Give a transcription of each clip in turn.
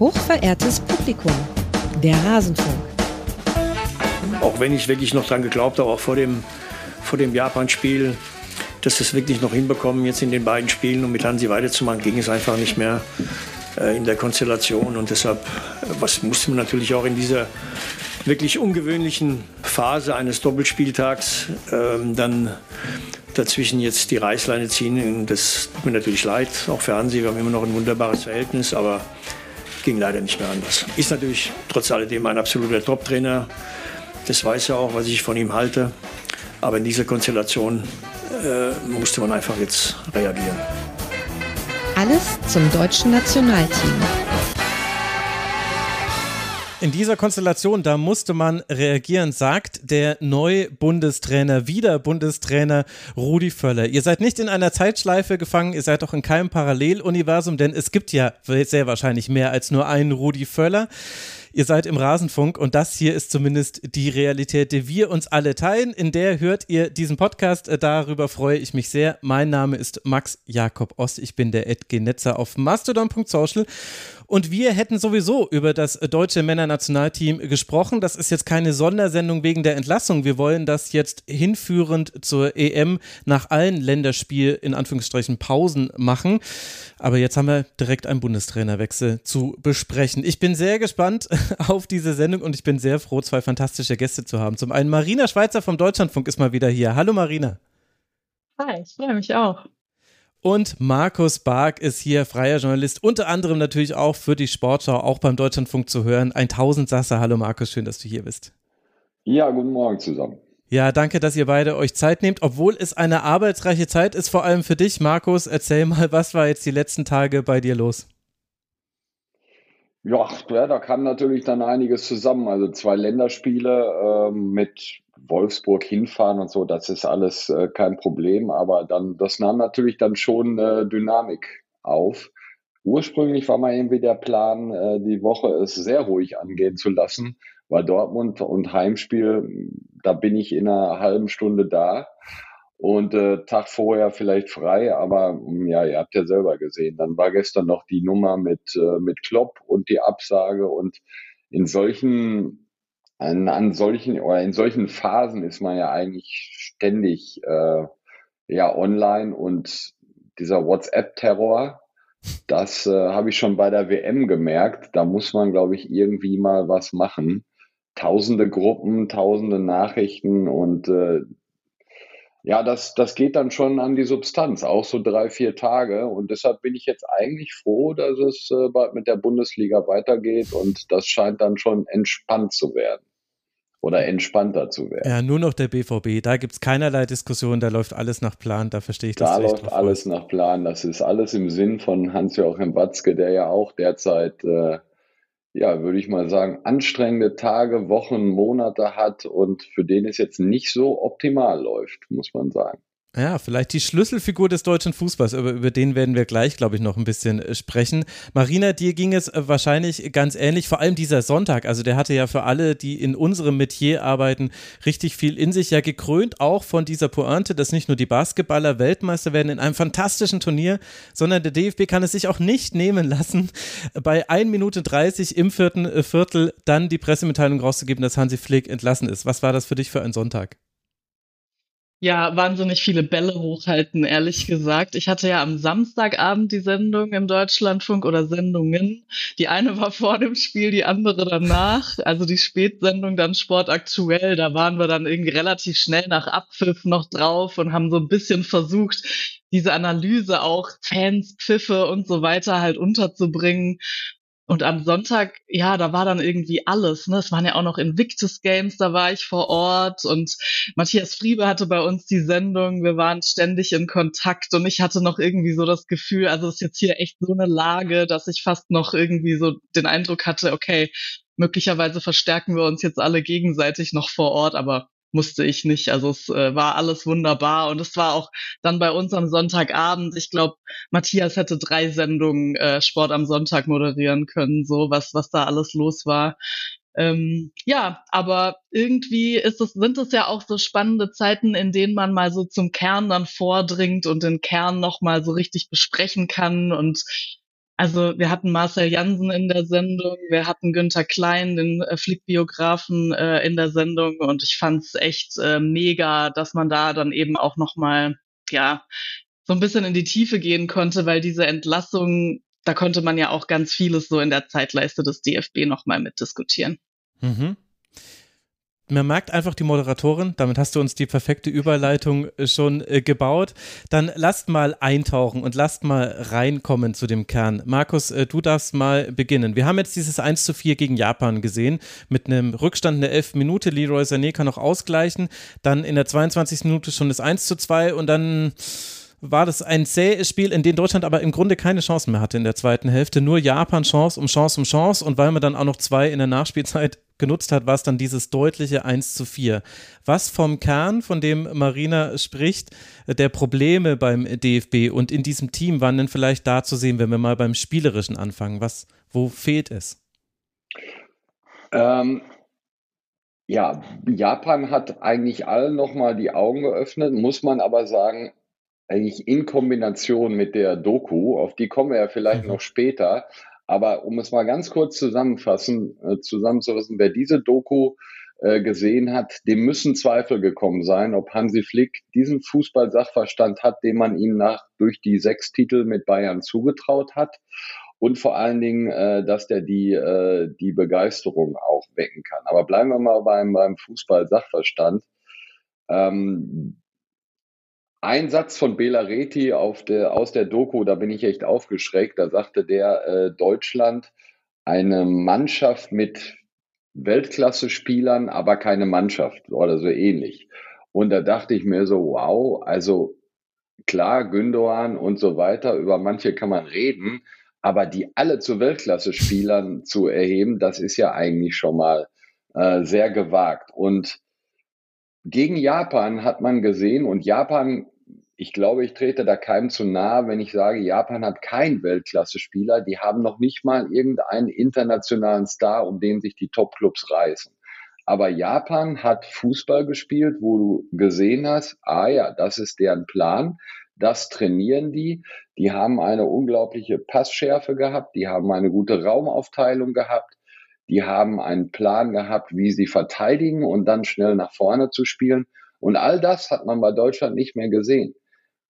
Hochverehrtes Publikum, der Rasenfunk. Auch wenn ich wirklich noch dran geglaubt habe, auch vor dem, vor dem Japan-Spiel, dass wir es wirklich noch hinbekommen, jetzt in den beiden Spielen, um mit Hansi weiterzumachen, ging es einfach nicht mehr äh, in der Konstellation. Und deshalb äh, was musste man natürlich auch in dieser wirklich ungewöhnlichen Phase eines Doppelspieltags ähm, dann dazwischen jetzt die Reißleine ziehen. Das tut mir natürlich leid, auch für Hansi. Wir haben immer noch ein wunderbares Verhältnis, aber ging leider nicht mehr anders. Ist natürlich trotz alledem ein absoluter Top-Trainer. Das weiß er auch, was ich von ihm halte. Aber in dieser Konstellation äh, musste man einfach jetzt reagieren. Alles zum deutschen Nationalteam. In dieser Konstellation, da musste man reagieren, sagt der neue Bundestrainer, wieder Bundestrainer Rudi Völler. Ihr seid nicht in einer Zeitschleife gefangen, ihr seid auch in keinem Paralleluniversum, denn es gibt ja sehr wahrscheinlich mehr als nur einen Rudi Völler. Ihr seid im Rasenfunk und das hier ist zumindest die Realität, die wir uns alle teilen. In der hört ihr diesen Podcast. Darüber freue ich mich sehr. Mein Name ist Max Jakob Ost. Ich bin der Edge Netzer auf mastodon.social und wir hätten sowieso über das deutsche Männernationalteam gesprochen. Das ist jetzt keine Sondersendung wegen der Entlassung. Wir wollen das jetzt hinführend zur EM nach allen Länderspiel in Anführungsstrichen Pausen machen. Aber jetzt haben wir direkt einen Bundestrainerwechsel zu besprechen. Ich bin sehr gespannt auf diese Sendung und ich bin sehr froh, zwei fantastische Gäste zu haben. Zum einen Marina Schweizer vom Deutschlandfunk ist mal wieder hier. Hallo Marina. Hi, ich freue mich auch. Und Markus Bark ist hier freier Journalist, unter anderem natürlich auch für die Sportschau, auch beim Deutschlandfunk zu hören. Ein Tausendsasser. Hallo Markus, schön, dass du hier bist. Ja, guten Morgen zusammen. Ja, danke, dass ihr beide euch Zeit nehmt, obwohl es eine arbeitsreiche Zeit ist, vor allem für dich. Markus, erzähl mal, was war jetzt die letzten Tage bei dir los? Ja, da kam natürlich dann einiges zusammen. Also zwei Länderspiele äh, mit Wolfsburg hinfahren und so, das ist alles äh, kein Problem. Aber dann, das nahm natürlich dann schon äh, Dynamik auf. Ursprünglich war mal irgendwie der Plan, äh, die Woche es sehr ruhig angehen zu lassen, weil Dortmund und Heimspiel, da bin ich in einer halben Stunde da und äh, Tag vorher vielleicht frei, aber ja, ihr habt ja selber gesehen, dann war gestern noch die Nummer mit, äh, mit Klopp und die Absage und in solchen an, an solchen oder in solchen Phasen ist man ja eigentlich ständig äh, ja online und dieser WhatsApp-Terror, das äh, habe ich schon bei der WM gemerkt. Da muss man, glaube ich, irgendwie mal was machen. Tausende Gruppen, tausende Nachrichten und äh, ja, das, das geht dann schon an die Substanz, auch so drei, vier Tage. Und deshalb bin ich jetzt eigentlich froh, dass es äh, bald mit der Bundesliga weitergeht und das scheint dann schon entspannt zu werden oder entspannter zu werden. Ja, nur noch der BVB. Da gibt es keinerlei Diskussion, da läuft alles nach Plan, da verstehe ich das. Da läuft alles nach Plan. Das ist alles im Sinn von Hans-Joachim Watzke, der ja auch derzeit, äh, ja, würde ich mal sagen, anstrengende Tage, Wochen, Monate hat und für den es jetzt nicht so optimal läuft, muss man sagen. Ja, vielleicht die Schlüsselfigur des deutschen Fußballs, aber über den werden wir gleich, glaube ich, noch ein bisschen äh, sprechen. Marina, dir ging es äh, wahrscheinlich ganz ähnlich, vor allem dieser Sonntag. Also der hatte ja für alle, die in unserem Metier arbeiten, richtig viel in sich. Ja, gekrönt auch von dieser Pointe, dass nicht nur die Basketballer Weltmeister werden in einem fantastischen Turnier, sondern der DFB kann es sich auch nicht nehmen lassen, bei 1 Minute 30 im vierten äh, Viertel dann die Pressemitteilung rauszugeben, dass Hansi Flick entlassen ist. Was war das für dich für ein Sonntag? Ja, wahnsinnig viele Bälle hochhalten, ehrlich gesagt. Ich hatte ja am Samstagabend die Sendung im Deutschlandfunk oder Sendungen. Die eine war vor dem Spiel, die andere danach. Also die Spätsendung dann Sport aktuell. Da waren wir dann irgendwie relativ schnell nach Abpfiff noch drauf und haben so ein bisschen versucht, diese Analyse auch Fans, Pfiffe und so weiter halt unterzubringen. Und am Sonntag, ja, da war dann irgendwie alles. Ne? Es waren ja auch noch Invictus Games, da war ich vor Ort und Matthias Friebe hatte bei uns die Sendung. Wir waren ständig in Kontakt und ich hatte noch irgendwie so das Gefühl, also es ist jetzt hier echt so eine Lage, dass ich fast noch irgendwie so den Eindruck hatte, okay, möglicherweise verstärken wir uns jetzt alle gegenseitig noch vor Ort, aber musste ich nicht. Also es äh, war alles wunderbar und es war auch dann bei uns am Sonntagabend. Ich glaube, Matthias hätte drei Sendungen äh, Sport am Sonntag moderieren können, so was was da alles los war. Ähm, ja, aber irgendwie ist es, sind es ja auch so spannende Zeiten, in denen man mal so zum Kern dann vordringt und den Kern nochmal so richtig besprechen kann und Also wir hatten Marcel Jansen in der Sendung, wir hatten Günther Klein, den äh, Flickbiografen äh, in der Sendung und ich fand es echt äh, mega, dass man da dann eben auch nochmal, ja, so ein bisschen in die Tiefe gehen konnte, weil diese Entlassung, da konnte man ja auch ganz vieles so in der Zeitleiste des DFB nochmal mitdiskutieren. Mhm man merkt einfach die Moderatorin, damit hast du uns die perfekte Überleitung äh, schon äh, gebaut. Dann lasst mal eintauchen und lasst mal reinkommen zu dem Kern. Markus, äh, du darfst mal beginnen. Wir haben jetzt dieses 1 zu 4 gegen Japan gesehen, mit einem Rückstand in der 11 Minute. Leroy Sané kann noch ausgleichen. Dann in der 22. Minute schon das 1 zu 2 und dann war das ein zähes Spiel, in dem Deutschland aber im Grunde keine Chancen mehr hatte in der zweiten Hälfte. Nur Japan Chance um Chance um Chance und weil man dann auch noch zwei in der Nachspielzeit genutzt hat, war es dann dieses deutliche 1 zu 4. Was vom Kern, von dem Marina spricht, der Probleme beim DFB und in diesem Team waren denn vielleicht da zu sehen, wenn wir mal beim Spielerischen anfangen? Was, wo fehlt es? Ähm, ja, Japan hat eigentlich allen nochmal die Augen geöffnet, muss man aber sagen, eigentlich in Kombination mit der Doku, auf die kommen wir ja vielleicht mhm. noch später, aber um es mal ganz kurz zusammenfassen, äh, zusammenzufassen, wer diese Doku äh, gesehen hat, dem müssen Zweifel gekommen sein, ob Hansi Flick diesen Fußball-Sachverstand hat, den man ihm nach durch die sechs Titel mit Bayern zugetraut hat. Und vor allen Dingen, äh, dass der die, äh, die Begeisterung auch wecken kann. Aber bleiben wir mal beim, beim Fußball-Sachverstand. Ähm, ein Satz von Bela Reti der, aus der Doku, da bin ich echt aufgeschreckt. Da sagte der, äh, Deutschland eine Mannschaft mit Weltklasse-Spielern, aber keine Mannschaft oder so ähnlich. Und da dachte ich mir so, wow, also klar, Gündogan und so weiter, über manche kann man reden, aber die alle zu Weltklasse-Spielern zu erheben, das ist ja eigentlich schon mal äh, sehr gewagt. Und gegen Japan hat man gesehen, und Japan ich glaube, ich trete da keinem zu nahe, wenn ich sage, Japan hat keinen Weltklasse-Spieler. Die haben noch nicht mal irgendeinen internationalen Star, um den sich die Top-Clubs reißen. Aber Japan hat Fußball gespielt, wo du gesehen hast, ah ja, das ist deren Plan. Das trainieren die. Die haben eine unglaubliche Passschärfe gehabt. Die haben eine gute Raumaufteilung gehabt. Die haben einen Plan gehabt, wie sie verteidigen und dann schnell nach vorne zu spielen. Und all das hat man bei Deutschland nicht mehr gesehen.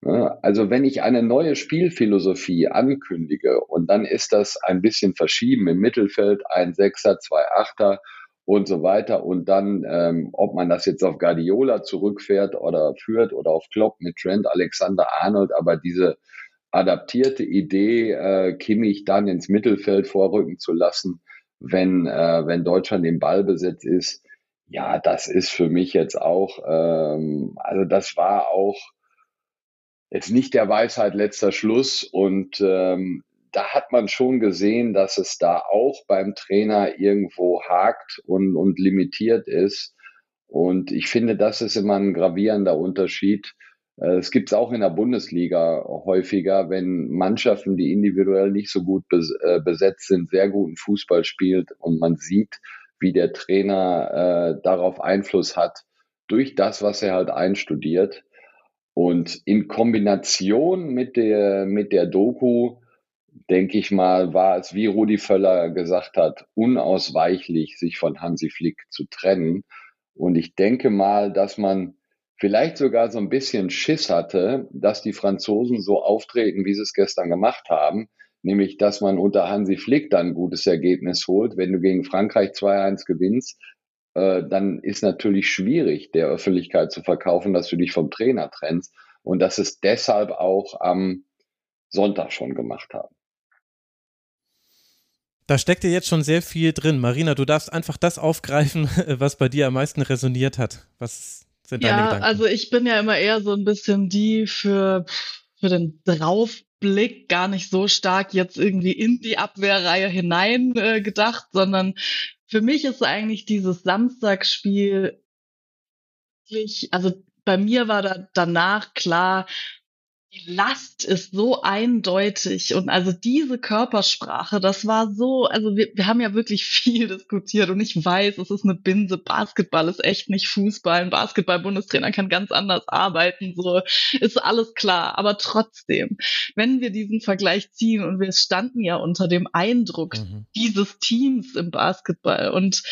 Also wenn ich eine neue Spielphilosophie ankündige und dann ist das ein bisschen verschieben im Mittelfeld, ein Sechser, zwei Achter und so weiter und dann, ähm, ob man das jetzt auf Guardiola zurückfährt oder führt oder auf Klopp mit Trent, Alexander Arnold, aber diese adaptierte Idee, äh, Kimmich dann ins Mittelfeld vorrücken zu lassen, wenn, äh, wenn Deutschland im Ballbesitz ist, ja, das ist für mich jetzt auch, ähm, also das war auch jetzt nicht der Weisheit letzter Schluss. Und ähm, da hat man schon gesehen, dass es da auch beim Trainer irgendwo hakt und, und limitiert ist. Und ich finde, das ist immer ein gravierender Unterschied. Äh, es gibt es auch in der Bundesliga häufiger, wenn Mannschaften, die individuell nicht so gut äh, besetzt sind, sehr guten Fußball spielt und man sieht, wie der Trainer äh, darauf Einfluss hat durch das, was er halt einstudiert. Und in Kombination mit der, mit der Doku, denke ich mal, war es, wie Rudi Völler gesagt hat, unausweichlich, sich von Hansi Flick zu trennen. Und ich denke mal, dass man vielleicht sogar so ein bisschen Schiss hatte, dass die Franzosen so auftreten, wie sie es gestern gemacht haben. Nämlich, dass man unter Hansi Flick dann ein gutes Ergebnis holt. Wenn du gegen Frankreich 2-1 gewinnst, äh, dann ist natürlich schwierig, der Öffentlichkeit zu verkaufen, dass du dich vom Trainer trennst und dass es deshalb auch am Sonntag schon gemacht haben. Da steckt ja jetzt schon sehr viel drin. Marina, du darfst einfach das aufgreifen, was bei dir am meisten resoniert hat. Was sind deine ja, Gedanken? Also ich bin ja immer eher so ein bisschen die für, für den Draufblick gar nicht so stark jetzt irgendwie in die Abwehrreihe hinein äh, gedacht, sondern für mich ist eigentlich dieses Samstagsspiel wirklich, also bei mir war da danach klar, die Last ist so eindeutig und also diese Körpersprache, das war so, also wir, wir haben ja wirklich viel diskutiert und ich weiß, es ist eine Binse, Basketball ist echt nicht Fußball, ein Basketball-Bundestrainer kann ganz anders arbeiten, so ist alles klar, aber trotzdem, wenn wir diesen Vergleich ziehen und wir standen ja unter dem Eindruck mhm. dieses Teams im Basketball und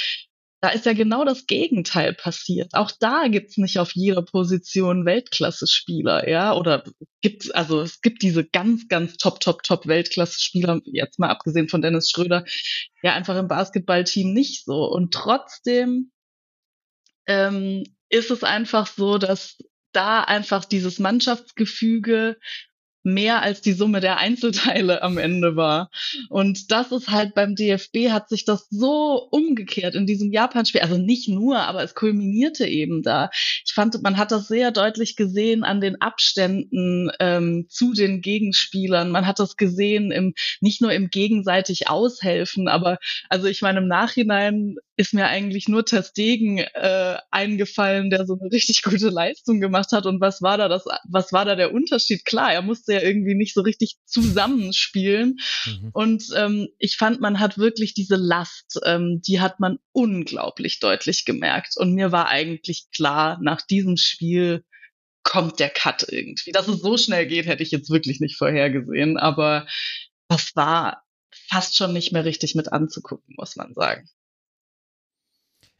da ist ja genau das Gegenteil passiert. Auch da gibt's nicht auf jeder Position Weltklasse-Spieler, ja, oder gibt also es gibt diese ganz, ganz top, top, top Weltklasse-Spieler, jetzt mal abgesehen von Dennis Schröder, ja einfach im Basketballteam nicht so. Und trotzdem ähm, ist es einfach so, dass da einfach dieses Mannschaftsgefüge mehr als die Summe der Einzelteile am Ende war. Und das ist halt beim DFB hat sich das so umgekehrt in diesem Japan-Spiel. Also nicht nur, aber es kulminierte eben da. Ich fand, man hat das sehr deutlich gesehen an den Abständen ähm, zu den Gegenspielern. Man hat das gesehen im, nicht nur im gegenseitig Aushelfen, aber also ich meine, im Nachhinein ist mir eigentlich nur Testegen äh, eingefallen, der so eine richtig gute Leistung gemacht hat. Und was war da das, was war da der Unterschied? Klar, er musste ja irgendwie nicht so richtig zusammenspielen. Mhm. Und ähm, ich fand, man hat wirklich diese Last, ähm, die hat man unglaublich deutlich gemerkt. Und mir war eigentlich klar, nach diesem Spiel kommt der Cut irgendwie. Dass es so schnell geht, hätte ich jetzt wirklich nicht vorhergesehen. Aber das war fast schon nicht mehr richtig mit anzugucken, muss man sagen.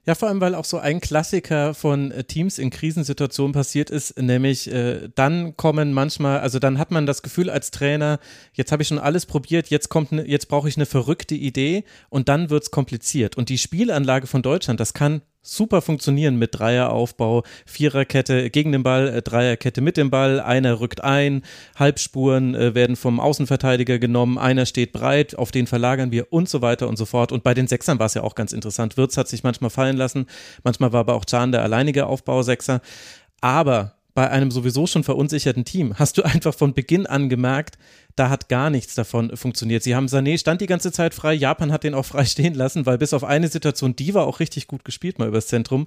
Ja, vor allem, weil auch so ein Klassiker von äh, Teams in Krisensituationen passiert ist, nämlich äh, dann kommen manchmal, also dann hat man das Gefühl als Trainer, jetzt habe ich schon alles probiert, jetzt kommt, ne, jetzt brauche ich eine verrückte Idee und dann wird's kompliziert. Und die Spielanlage von Deutschland, das kann super funktionieren mit Dreieraufbau, Viererkette gegen den Ball, äh, Dreierkette mit dem Ball, einer rückt ein, Halbspuren äh, werden vom Außenverteidiger genommen, einer steht breit, auf den verlagern wir und so weiter und so fort. Und bei den Sechsern war es ja auch ganz interessant. Wirtz hat sich manchmal fallen lassen, manchmal war aber auch Can der alleinige Aufbausechser. Aber bei einem sowieso schon verunsicherten Team hast du einfach von Beginn an gemerkt, da hat gar nichts davon funktioniert. Sie haben Sané stand die ganze Zeit frei, Japan hat den auch frei stehen lassen, weil bis auf eine Situation, die war auch richtig gut gespielt mal übers Zentrum,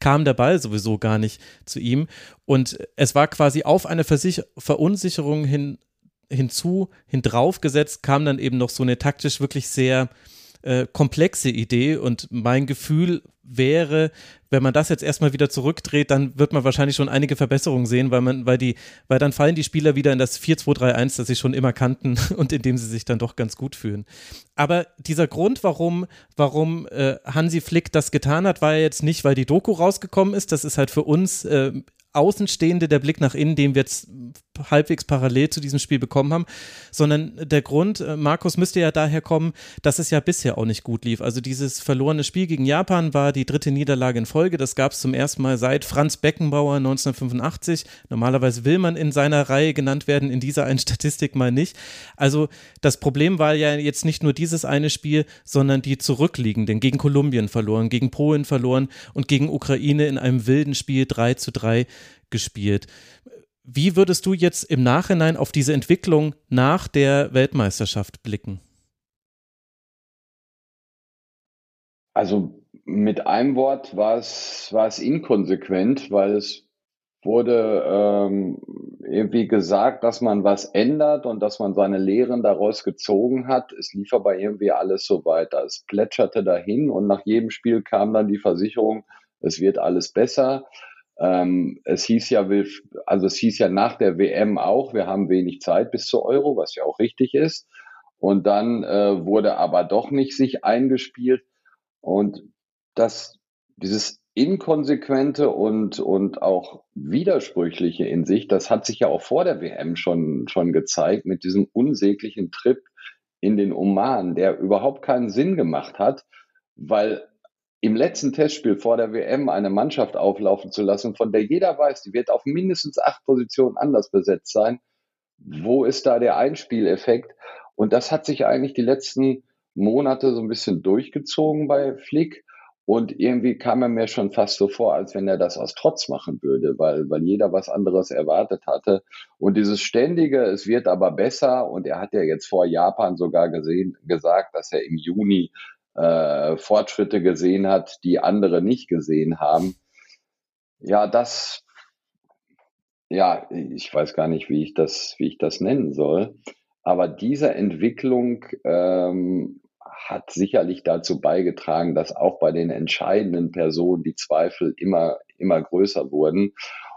kam der Ball sowieso gar nicht zu ihm. Und es war quasi auf eine Versich Verunsicherung hin hinzu, hindrauf gesetzt, kam dann eben noch so eine taktisch wirklich sehr äh, komplexe Idee. Und mein Gefühl wäre, wenn man das jetzt erstmal wieder zurückdreht, dann wird man wahrscheinlich schon einige Verbesserungen sehen, weil man, weil die, weil dann fallen die Spieler wieder in das 4-2-3-1, das sie schon immer kannten und in dem sie sich dann doch ganz gut fühlen. Aber dieser Grund, warum, warum äh, Hansi Flick das getan hat, war ja jetzt nicht, weil die Doku rausgekommen ist. Das ist halt für uns äh, Außenstehende der Blick nach innen, den wir jetzt halbwegs parallel zu diesem Spiel bekommen haben, sondern der Grund, äh, Markus, müsste ja daher kommen, dass es ja bisher auch nicht gut lief. Also dieses verlorene Spiel gegen Japan war die dritte Niederlage in Folge. Das gab es zum ersten Mal seit Franz Beckenbauer 1985. Normalerweise will man in seiner Reihe genannt werden, in dieser einen Statistik mal nicht. Also das Problem war ja jetzt nicht nur dieses eine Spiel, sondern die zurückliegenden gegen Kolumbien verloren, gegen Polen verloren und gegen Ukraine in einem wilden Spiel 3 zu 3 gespielt. Wie würdest du jetzt im Nachhinein auf diese Entwicklung nach der Weltmeisterschaft blicken? Also mit einem Wort war es, war es inkonsequent, weil es wurde ähm, irgendwie gesagt, dass man was ändert und dass man seine Lehren daraus gezogen hat. Es lief aber irgendwie alles so weiter. Es plätscherte dahin und nach jedem Spiel kam dann die Versicherung, es wird alles besser. Ähm, es hieß ja, also es hieß ja nach der WM auch, wir haben wenig Zeit bis zur Euro, was ja auch richtig ist. Und dann äh, wurde aber doch nicht sich eingespielt. Und das, dieses inkonsequente und, und auch widersprüchliche in sich, das hat sich ja auch vor der WM schon, schon gezeigt mit diesem unsäglichen Trip in den Oman, der überhaupt keinen Sinn gemacht hat, weil im letzten Testspiel vor der WM eine Mannschaft auflaufen zu lassen, von der jeder weiß, die wird auf mindestens acht Positionen anders besetzt sein. Wo ist da der Einspieleffekt? Und das hat sich eigentlich die letzten Monate so ein bisschen durchgezogen bei Flick. Und irgendwie kam er mir schon fast so vor, als wenn er das aus Trotz machen würde, weil, weil jeder was anderes erwartet hatte. Und dieses ständige, es wird aber besser. Und er hat ja jetzt vor Japan sogar gesehen, gesagt, dass er im Juni äh, Fortschritte gesehen hat, die andere nicht gesehen haben. Ja, das ja, ich weiß gar nicht, wie ich das, wie ich das nennen soll. Aber diese Entwicklung ähm, hat sicherlich dazu beigetragen, dass auch bei den entscheidenden Personen die Zweifel immer, immer größer wurden.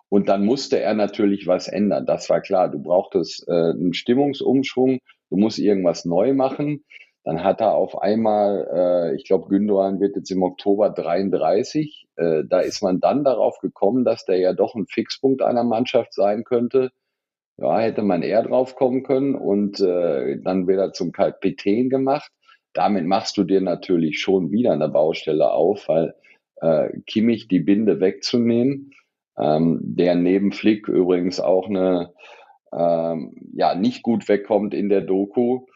Und dann musste er natürlich was ändern. Das war klar. Du brauchtest äh, einen Stimmungsumschwung. Du musst irgendwas neu machen. Dann hat er auf einmal, äh, ich glaube, Gündogan wird jetzt im Oktober 33. Äh, da ist man dann darauf gekommen, dass der ja doch ein Fixpunkt einer Mannschaft sein könnte. Ja, hätte man eher drauf kommen können und äh, dann wird er zum Kapitän gemacht. Damit machst du dir natürlich schon wieder eine Baustelle auf, weil äh, Kimmich die Binde wegzunehmen, ähm, der neben Flick übrigens auch eine ähm, ja nicht gut wegkommt in der Doku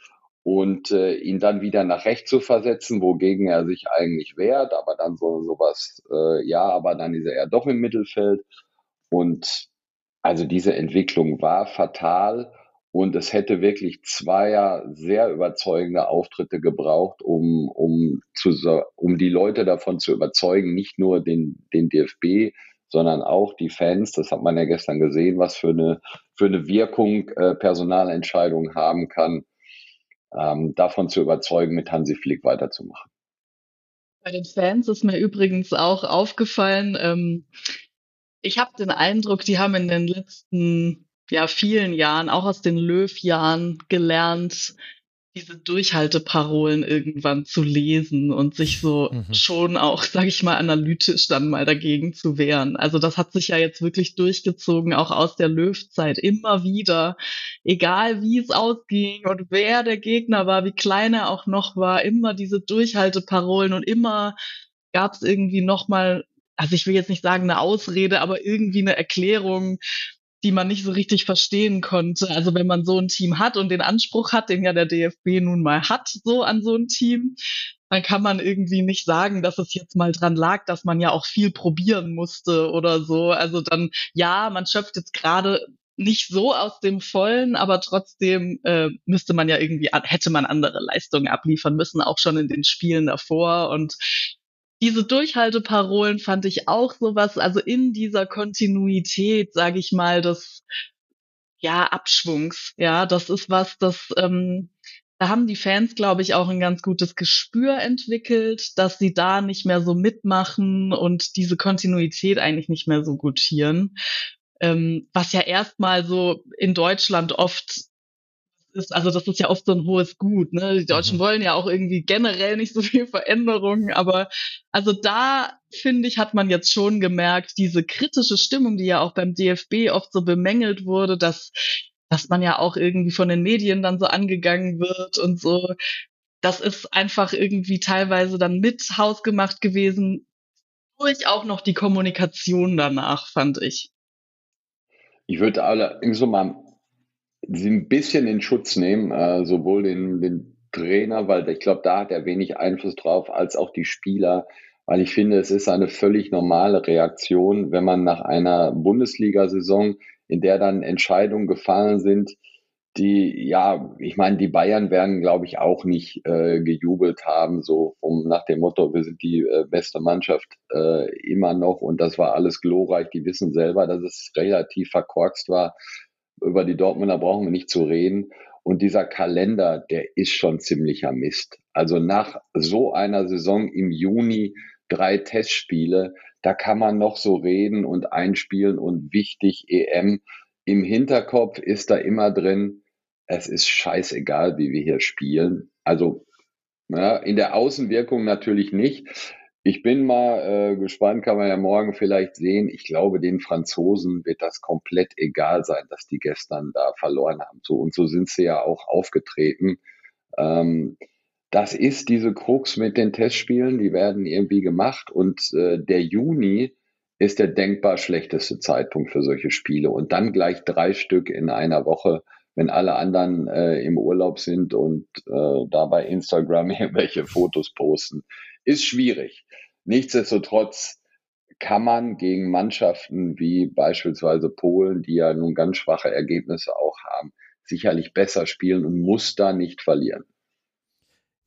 und äh, ihn dann wieder nach rechts zu versetzen, wogegen er sich eigentlich wehrt, aber dann so sowas, äh, ja, aber dann ist er ja doch im Mittelfeld und also diese Entwicklung war fatal und es hätte wirklich zweier sehr überzeugende Auftritte gebraucht, um, um, zu, um die Leute davon zu überzeugen, nicht nur den, den DFB, sondern auch die Fans. Das hat man ja gestern gesehen, was für eine, für eine Wirkung äh, Personalentscheidungen haben kann ähm, davon zu überzeugen, mit Hansi Flick weiterzumachen. Bei den Fans ist mir übrigens auch aufgefallen, ähm, ich habe den Eindruck, die haben in den letzten ja, vielen Jahren, auch aus den Löw-Jahren gelernt, diese Durchhalteparolen irgendwann zu lesen und sich so mhm. schon auch, sage ich mal, analytisch dann mal dagegen zu wehren. Also das hat sich ja jetzt wirklich durchgezogen, auch aus der Löw-Zeit immer wieder, egal wie es ausging und wer der Gegner war, wie klein er auch noch war, immer diese Durchhalteparolen und immer gab es irgendwie noch mal also ich will jetzt nicht sagen eine Ausrede, aber irgendwie eine Erklärung, die man nicht so richtig verstehen konnte. Also wenn man so ein Team hat und den Anspruch hat, den ja der DFB nun mal hat, so an so ein Team, dann kann man irgendwie nicht sagen, dass es jetzt mal dran lag, dass man ja auch viel probieren musste oder so. Also dann, ja, man schöpft jetzt gerade nicht so aus dem Vollen, aber trotzdem äh, müsste man ja irgendwie, hätte man andere Leistungen abliefern müssen, auch schon in den Spielen davor. Und diese Durchhalteparolen fand ich auch sowas, also in dieser Kontinuität, sage ich mal, des ja Abschwungs. Ja, das ist was, das ähm, da haben die Fans, glaube ich, auch ein ganz gutes Gespür entwickelt, dass sie da nicht mehr so mitmachen und diese Kontinuität eigentlich nicht mehr so gutieren. Ähm, was ja erstmal so in Deutschland oft ist, also das ist ja oft so ein hohes Gut. Ne? Die Deutschen mhm. wollen ja auch irgendwie generell nicht so viel Veränderungen, aber also da finde ich, hat man jetzt schon gemerkt, diese kritische Stimmung, die ja auch beim DFB oft so bemängelt wurde, dass dass man ja auch irgendwie von den Medien dann so angegangen wird und so. Das ist einfach irgendwie teilweise dann mit hausgemacht gewesen, durch auch noch die Kommunikation danach, fand ich. Ich würde allerdings so mal sie ein bisschen in Schutz nehmen, äh, sowohl den, den Trainer, weil ich glaube, da hat er wenig Einfluss drauf, als auch die Spieler, weil ich finde, es ist eine völlig normale Reaktion, wenn man nach einer Bundesliga-Saison, in der dann Entscheidungen gefallen sind, die, ja, ich meine, die Bayern werden, glaube ich, auch nicht äh, gejubelt haben, so um nach dem Motto, wir sind die äh, beste Mannschaft äh, immer noch und das war alles glorreich. Die wissen selber, dass es relativ verkorkst war über die Dortmunder brauchen wir nicht zu reden. Und dieser Kalender, der ist schon ziemlicher Mist. Also nach so einer Saison im Juni drei Testspiele, da kann man noch so reden und einspielen und wichtig EM. Im Hinterkopf ist da immer drin, es ist scheißegal, wie wir hier spielen. Also ja, in der Außenwirkung natürlich nicht. Ich bin mal äh, gespannt, kann man ja morgen vielleicht sehen. Ich glaube, den Franzosen wird das komplett egal sein, dass die gestern da verloren haben. So und so sind sie ja auch aufgetreten. Ähm, das ist diese Krux mit den Testspielen, die werden irgendwie gemacht und äh, der Juni ist der denkbar schlechteste Zeitpunkt für solche Spiele und dann gleich drei Stück in einer Woche, wenn alle anderen äh, im Urlaub sind und äh, da bei Instagram irgendwelche Fotos posten ist schwierig. Nichtsdestotrotz kann man gegen Mannschaften wie beispielsweise Polen, die ja nun ganz schwache Ergebnisse auch haben, sicherlich besser spielen und muss da nicht verlieren.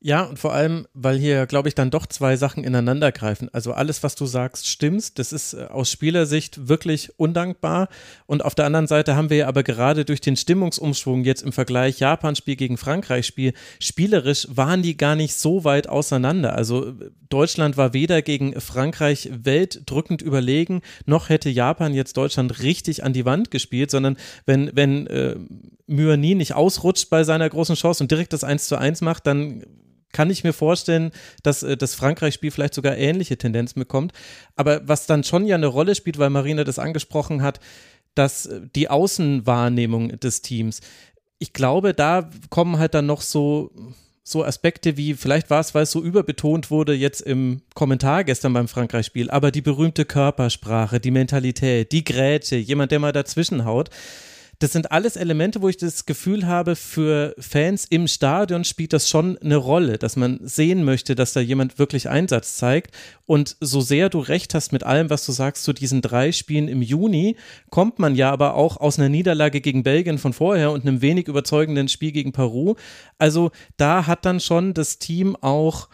Ja, und vor allem, weil hier, glaube ich, dann doch zwei Sachen ineinander greifen. Also alles, was du sagst, stimmt. Das ist äh, aus Spielersicht wirklich undankbar. Und auf der anderen Seite haben wir ja aber gerade durch den Stimmungsumschwung jetzt im Vergleich Japan-Spiel gegen Frankreich-Spiel, spielerisch waren die gar nicht so weit auseinander. Also Deutschland war weder gegen Frankreich weltdrückend überlegen, noch hätte Japan jetzt Deutschland richtig an die Wand gespielt, sondern wenn, wenn äh, Myani nicht ausrutscht bei seiner großen Chance und direkt das 1 zu 1 macht, dann kann ich mir vorstellen, dass äh, das Frankreich-Spiel vielleicht sogar ähnliche Tendenzen bekommt. Aber was dann schon ja eine Rolle spielt, weil Marina das angesprochen hat, dass äh, die Außenwahrnehmung des Teams. Ich glaube, da kommen halt dann noch so, so Aspekte wie, vielleicht war es, weil es so überbetont wurde jetzt im Kommentar gestern beim Frankreich-Spiel, aber die berühmte Körpersprache, die Mentalität, die Grätsche, jemand, der mal dazwischen haut das sind alles Elemente, wo ich das Gefühl habe, für Fans im Stadion spielt das schon eine Rolle, dass man sehen möchte, dass da jemand wirklich Einsatz zeigt. Und so sehr du recht hast mit allem, was du sagst zu diesen drei Spielen im Juni, kommt man ja aber auch aus einer Niederlage gegen Belgien von vorher und einem wenig überzeugenden Spiel gegen Peru. Also da hat dann schon das Team auch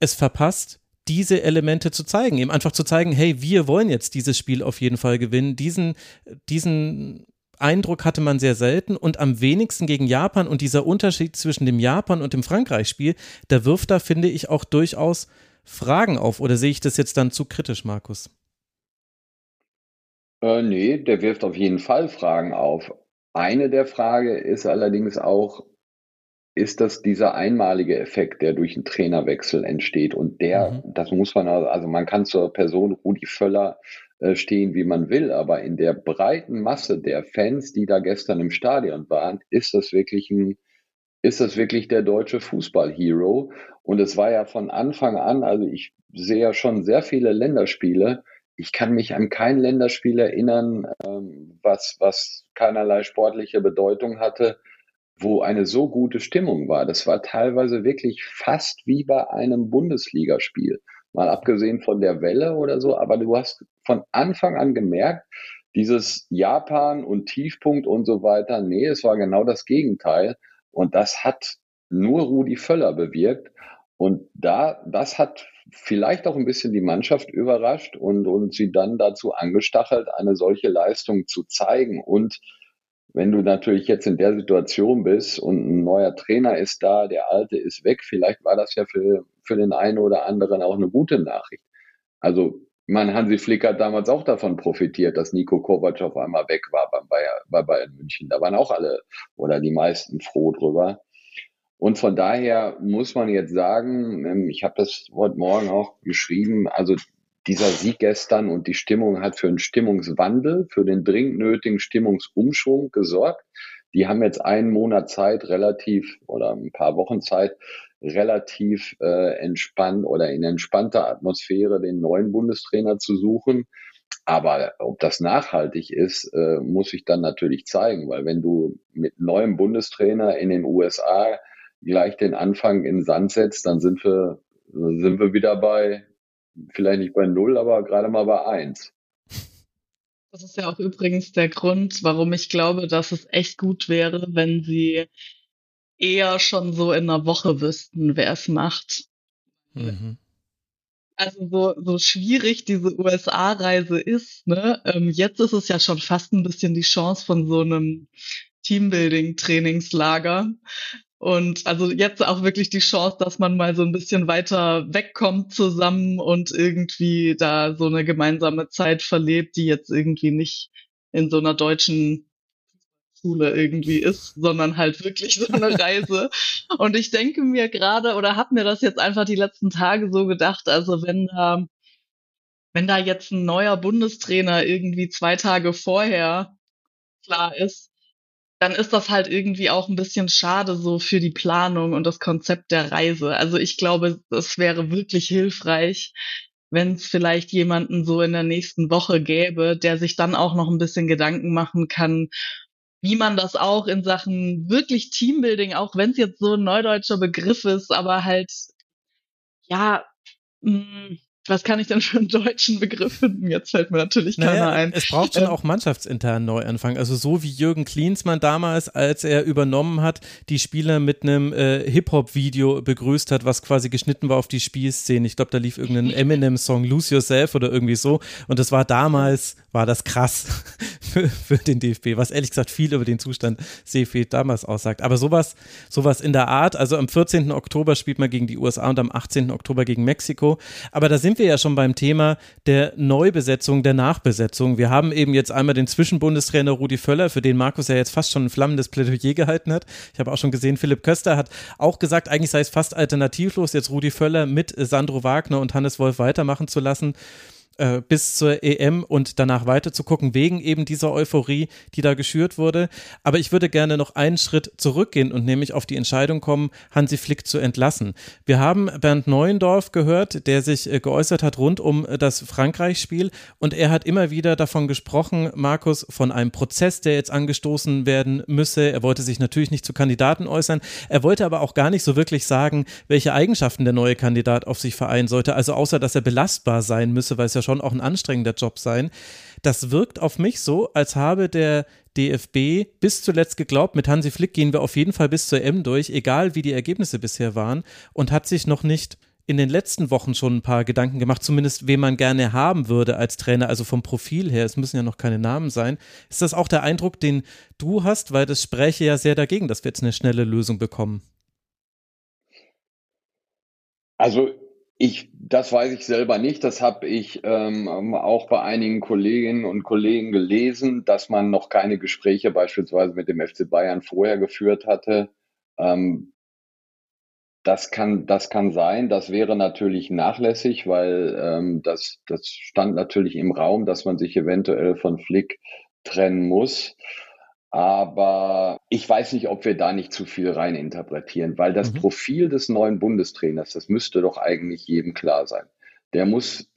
es verpasst, diese Elemente zu zeigen, eben einfach zu zeigen, hey, wir wollen jetzt dieses Spiel auf jeden Fall gewinnen, diesen, diesen Eindruck hatte man sehr selten und am wenigsten gegen Japan und dieser Unterschied zwischen dem Japan und dem Frankreich-Spiel, der wirft da, finde ich, auch durchaus Fragen auf. Oder sehe ich das jetzt dann zu kritisch, Markus? Äh, nee, der wirft auf jeden Fall Fragen auf. Eine der Fragen ist allerdings auch, ist das dieser einmalige Effekt, der durch einen Trainerwechsel entsteht? Und der, mhm. das muss man, also man kann zur Person Rudi Völler stehen, wie man will, aber in der breiten Masse der Fans, die da gestern im Stadion waren, ist das wirklich ein, ist das wirklich der deutsche Fußball-Hero. Und es war ja von Anfang an, also ich sehe ja schon sehr viele Länderspiele. Ich kann mich an kein Länderspiel erinnern, ähm, was, was keinerlei sportliche Bedeutung hatte, wo eine so gute Stimmung war. Das war teilweise wirklich fast wie bei einem Bundesligaspiel mal abgesehen von der Welle oder so, aber du hast von Anfang an gemerkt, dieses Japan und Tiefpunkt und so weiter, nee, es war genau das Gegenteil. Und das hat nur Rudi Völler bewirkt. Und da, das hat vielleicht auch ein bisschen die Mannschaft überrascht und, und sie dann dazu angestachelt, eine solche Leistung zu zeigen. Und wenn du natürlich jetzt in der Situation bist und ein neuer Trainer ist da, der alte ist weg, vielleicht war das ja für, für den einen oder anderen auch eine gute Nachricht. Also, mein Hansi Flick hat damals auch davon profitiert, dass Nico Kovac auf einmal weg war beim Bayer, bei Bayern München. Da waren auch alle oder die meisten froh drüber. Und von daher muss man jetzt sagen, ähm, ich habe das heute Morgen auch geschrieben, also dieser Sieg gestern und die Stimmung hat für einen Stimmungswandel, für den dringend nötigen Stimmungsumschwung gesorgt. Die haben jetzt einen Monat Zeit, relativ oder ein paar Wochen Zeit, relativ äh, entspannt oder in entspannter Atmosphäre den neuen Bundestrainer zu suchen. Aber ob das nachhaltig ist, äh, muss ich dann natürlich zeigen, weil wenn du mit neuem Bundestrainer in den USA gleich den Anfang in Sand setzt, dann sind wir, sind wir wieder bei vielleicht nicht bei null, aber gerade mal bei eins. Das ist ja auch übrigens der Grund, warum ich glaube, dass es echt gut wäre, wenn sie eher schon so in einer Woche wüssten, wer es macht. Mhm. Also so, so schwierig diese USA-Reise ist, ne? Ähm, jetzt ist es ja schon fast ein bisschen die Chance von so einem Teambuilding-Trainingslager, und also jetzt auch wirklich die Chance, dass man mal so ein bisschen weiter wegkommt zusammen und irgendwie da so eine gemeinsame Zeit verlebt, die jetzt irgendwie nicht in so einer deutschen Schule irgendwie ist, sondern halt wirklich so eine Reise. Und ich denke mir gerade oder habe mir das jetzt einfach die letzten Tage so gedacht, also wenn da, wenn da jetzt ein neuer Bundestrainer irgendwie zwei Tage vorher klar ist, dann ist das halt irgendwie auch ein bisschen schade so für die Planung und das Konzept der Reise. Also ich glaube, es wäre wirklich hilfreich, wenn es vielleicht jemanden so in der nächsten Woche gäbe, der sich dann auch noch ein bisschen Gedanken machen kann, wie man das auch in Sachen wirklich Teambuilding, auch wenn es jetzt so ein neudeutscher Begriff ist, aber halt, ja, mh, mm, was kann ich denn für einen deutschen Begriff finden? Jetzt fällt mir natürlich keiner naja, ein. Es braucht schon ähm, auch mannschaftsintern Neuanfang. Also so wie Jürgen Klinsmann damals, als er übernommen hat, die Spieler mit einem äh, Hip-Hop-Video begrüßt hat, was quasi geschnitten war auf die Spielszene. Ich glaube, da lief irgendein Eminem-Song, Lose Yourself oder irgendwie so. Und das war damals, war das krass für, für den DFB, was ehrlich gesagt viel über den Zustand Seefeld damals aussagt. Aber sowas, sowas in der Art, also am 14. Oktober spielt man gegen die USA und am 18. Oktober gegen Mexiko. Aber da sind wir ja schon beim Thema der Neubesetzung, der Nachbesetzung. Wir haben eben jetzt einmal den Zwischenbundestrainer Rudi Völler, für den Markus ja jetzt fast schon ein flammendes Plädoyer gehalten hat. Ich habe auch schon gesehen, Philipp Köster hat auch gesagt, eigentlich sei es fast alternativlos, jetzt Rudi Völler mit Sandro Wagner und Hannes Wolf weitermachen zu lassen äh, bis zur EM und danach weiter zu gucken, wegen eben dieser Euphorie, die da geschürt wurde. Aber ich würde gerne noch einen Schritt zurückgehen und nämlich auf die Entscheidung kommen, Hansi Flick zu entlassen. Wir haben Bernd Neuendorf gehört, der sich äh, geäußert hat rund um äh, das Frankreich-Spiel und er hat immer wieder davon gesprochen, Markus, von einem Prozess, der jetzt angestoßen werden müsse. Er wollte sich natürlich nicht zu Kandidaten äußern. Er wollte aber auch gar nicht so wirklich sagen, welche Eigenschaften der neue Kandidat auf sich vereinen sollte. Also außer, dass er belastbar sein müsse, weil es ja schon auch ein anstrengender Job sein. Das wirkt auf mich so, als habe der DFB bis zuletzt geglaubt, mit Hansi Flick gehen wir auf jeden Fall bis zur M durch, egal wie die Ergebnisse bisher waren, und hat sich noch nicht in den letzten Wochen schon ein paar Gedanken gemacht, zumindest wen man gerne haben würde als Trainer, also vom Profil her, es müssen ja noch keine Namen sein. Ist das auch der Eindruck, den du hast, weil das spräche ja sehr dagegen, dass wir jetzt eine schnelle Lösung bekommen? Also ich, das weiß ich selber nicht. Das habe ich ähm, auch bei einigen Kolleginnen und Kollegen gelesen, dass man noch keine Gespräche beispielsweise mit dem FC Bayern vorher geführt hatte. Ähm, das kann, das kann sein. Das wäre natürlich nachlässig, weil ähm, das, das stand natürlich im Raum, dass man sich eventuell von Flick trennen muss. Aber ich weiß nicht, ob wir da nicht zu viel rein interpretieren, weil das mhm. Profil des neuen Bundestrainers, das müsste doch eigentlich jedem klar sein. Der muss,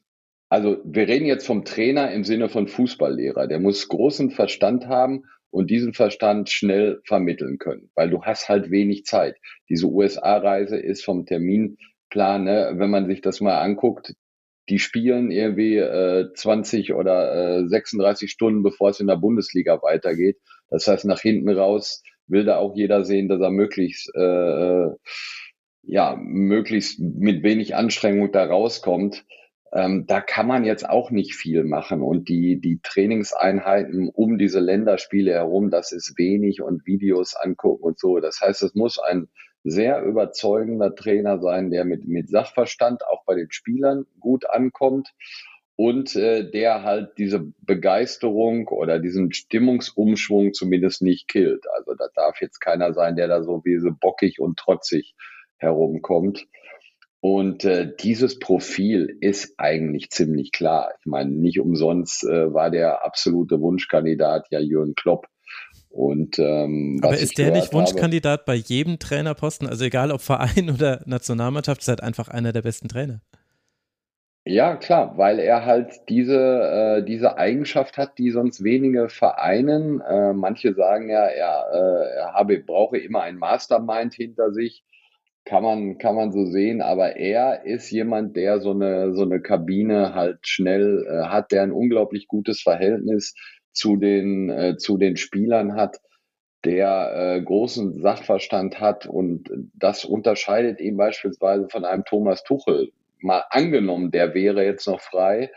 also wir reden jetzt vom Trainer im Sinne von Fußballlehrer, der muss großen Verstand haben und diesen Verstand schnell vermitteln können, weil du hast halt wenig Zeit. Diese USA-Reise ist vom Terminplan, ne, wenn man sich das mal anguckt, die spielen irgendwie äh, 20 oder äh, 36 Stunden, bevor es in der Bundesliga weitergeht. Das heißt, nach hinten raus will da auch jeder sehen, dass er möglichst, äh, äh, ja, möglichst mit wenig Anstrengung da rauskommt. Ähm, da kann man jetzt auch nicht viel machen. Und die, die Trainingseinheiten um diese Länderspiele herum, das ist wenig und Videos angucken und so. Das heißt, es muss ein sehr überzeugender Trainer sein, der mit, mit Sachverstand auch bei den Spielern gut ankommt und äh, der halt diese Begeisterung oder diesen Stimmungsumschwung zumindest nicht killt. Also da darf jetzt keiner sein, der da so wie so bockig und trotzig herumkommt. Und äh, dieses Profil ist eigentlich ziemlich klar. Ich meine, nicht umsonst äh, war der absolute Wunschkandidat ja Jürgen Klopp. Und, ähm, Aber ist der nicht Wunschkandidat habe, bei jedem Trainerposten? Also egal ob Verein oder Nationalmannschaft, ist halt einfach einer der besten Trainer. Ja, klar, weil er halt diese, äh, diese Eigenschaft hat, die sonst wenige vereinen. Äh, manche sagen ja, er, äh, er habe, brauche immer ein Mastermind hinter sich. Kann man, kann man so sehen, aber er ist jemand, der so eine, so eine Kabine halt schnell äh, hat, der ein unglaublich gutes Verhältnis zu den, äh, zu den Spielern hat, der äh, großen Sachverstand hat und das unterscheidet ihn beispielsweise von einem Thomas Tuchel, mal angenommen, der wäre jetzt noch frei,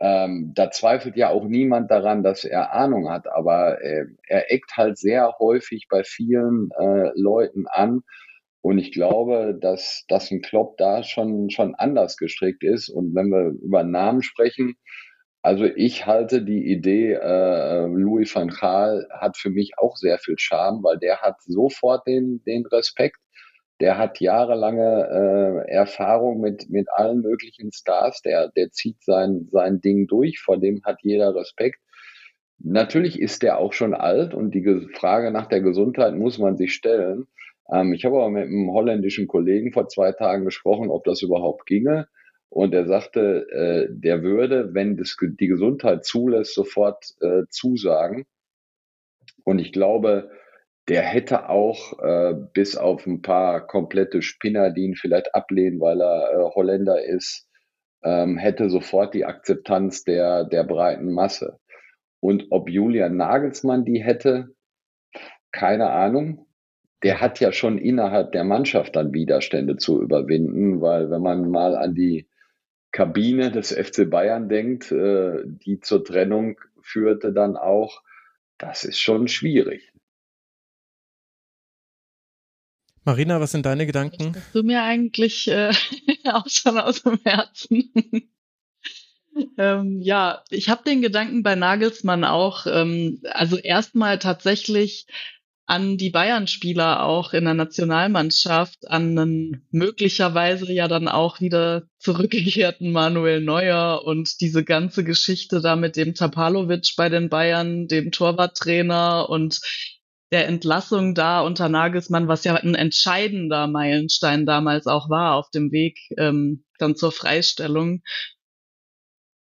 ähm, da zweifelt ja auch niemand daran, dass er Ahnung hat, aber äh, er eckt halt sehr häufig bei vielen äh, Leuten an. Und ich glaube, dass, dass ein Klopp da schon, schon anders gestrickt ist. Und wenn wir über Namen sprechen, also ich halte die Idee, äh, Louis van Gaal hat für mich auch sehr viel Charme, weil der hat sofort den, den Respekt der hat jahrelange äh, Erfahrung mit, mit allen möglichen Stars, der, der zieht sein, sein Ding durch, vor dem hat jeder Respekt. Natürlich ist der auch schon alt und die Frage nach der Gesundheit muss man sich stellen. Ähm, ich habe aber mit einem holländischen Kollegen vor zwei Tagen gesprochen, ob das überhaupt ginge. Und er sagte, äh, der würde, wenn das, die Gesundheit zulässt, sofort äh, zusagen. Und ich glaube, der hätte auch äh, bis auf ein paar komplette Spinner, die ihn vielleicht ablehnen, weil er äh, Holländer ist, ähm, hätte sofort die Akzeptanz der, der breiten Masse. Und ob Julian Nagelsmann die hätte, keine Ahnung. Der hat ja schon innerhalb der Mannschaft dann Widerstände zu überwinden, weil wenn man mal an die Kabine des FC Bayern denkt, äh, die zur Trennung führte dann auch, das ist schon schwierig. Marina, was sind deine Gedanken? Hast du mir eigentlich äh, auch schon aus dem Herzen. ähm, ja, ich habe den Gedanken bei Nagelsmann auch. Ähm, also erstmal tatsächlich an die Bayern-Spieler auch in der Nationalmannschaft, an einen möglicherweise ja dann auch wieder zurückgekehrten Manuel Neuer und diese ganze Geschichte da mit dem Tapalovic bei den Bayern, dem Torwarttrainer und der Entlassung da unter Nagelsmann, was ja ein entscheidender Meilenstein damals auch war auf dem Weg ähm, dann zur Freistellung.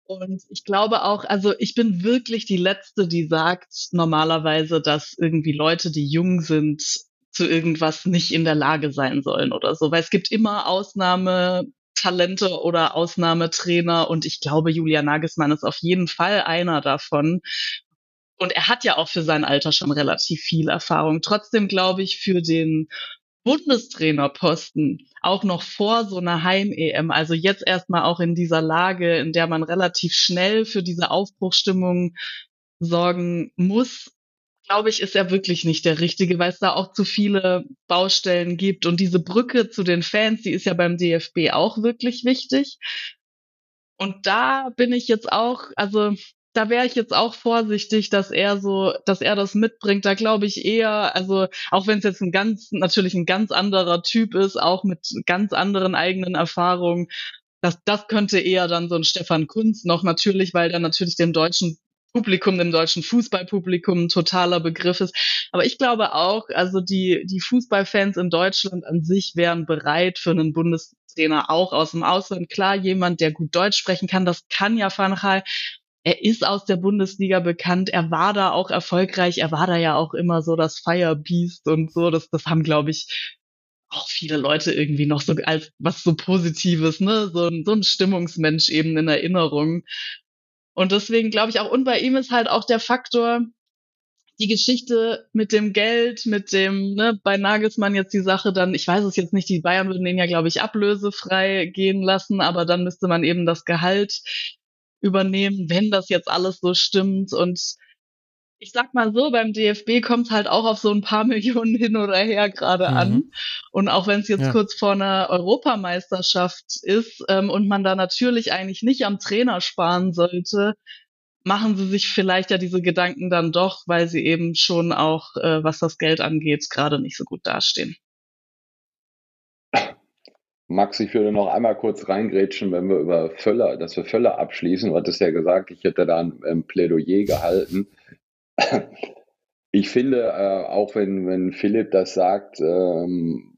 Und ich glaube auch, also ich bin wirklich die Letzte, die sagt normalerweise, dass irgendwie Leute, die jung sind, zu irgendwas nicht in der Lage sein sollen oder so. Weil es gibt immer Ausnahmetalente oder Ausnahmetrainer und ich glaube, Julia Nagelsmann ist auf jeden Fall einer davon. Und er hat ja auch für sein Alter schon relativ viel Erfahrung. Trotzdem glaube ich, für den Bundestrainerposten auch noch vor so einer Heim-EM, also jetzt erstmal auch in dieser Lage, in der man relativ schnell für diese Aufbruchstimmung sorgen muss, glaube ich, ist er wirklich nicht der Richtige, weil es da auch zu viele Baustellen gibt. Und diese Brücke zu den Fans, die ist ja beim DFB auch wirklich wichtig. Und da bin ich jetzt auch, also da wäre ich jetzt auch vorsichtig, dass er so, dass er das mitbringt. Da glaube ich eher, also auch wenn es jetzt ein ganz, natürlich ein ganz anderer Typ ist, auch mit ganz anderen eigenen Erfahrungen, dass das könnte eher dann so ein Stefan Kunz noch natürlich, weil der natürlich dem deutschen Publikum, dem deutschen Fußballpublikum ein totaler Begriff ist. Aber ich glaube auch, also die, die Fußballfans in Deutschland an sich wären bereit für einen Bundestrainer auch aus dem Ausland. Klar, jemand, der gut Deutsch sprechen kann, das kann ja Van Gaal er ist aus der Bundesliga bekannt, er war da auch erfolgreich, er war da ja auch immer so das Firebeast und so, das, das haben, glaube ich, auch viele Leute irgendwie noch so als was so Positives, ne, so ein, so ein Stimmungsmensch eben in Erinnerung. Und deswegen glaube ich auch, und bei ihm ist halt auch der Faktor, die Geschichte mit dem Geld, mit dem, ne, bei Nagelsmann jetzt die Sache dann, ich weiß es jetzt nicht, die Bayern würden den ja, glaube ich, ablösefrei gehen lassen, aber dann müsste man eben das Gehalt übernehmen, wenn das jetzt alles so stimmt. Und ich sag mal so, beim DFB kommt es halt auch auf so ein paar Millionen hin oder her gerade mhm. an. Und auch wenn es jetzt ja. kurz vor einer Europameisterschaft ist ähm, und man da natürlich eigentlich nicht am Trainer sparen sollte, machen sie sich vielleicht ja diese Gedanken dann doch, weil sie eben schon auch, äh, was das Geld angeht, gerade nicht so gut dastehen. Max, ich würde noch einmal kurz reingrätschen, wenn wir über Völler, dass wir Völler abschließen. Du hattest ja gesagt, ich hätte da ein, Plädoyer gehalten. Ich finde, äh, auch wenn, wenn Philipp das sagt, ähm,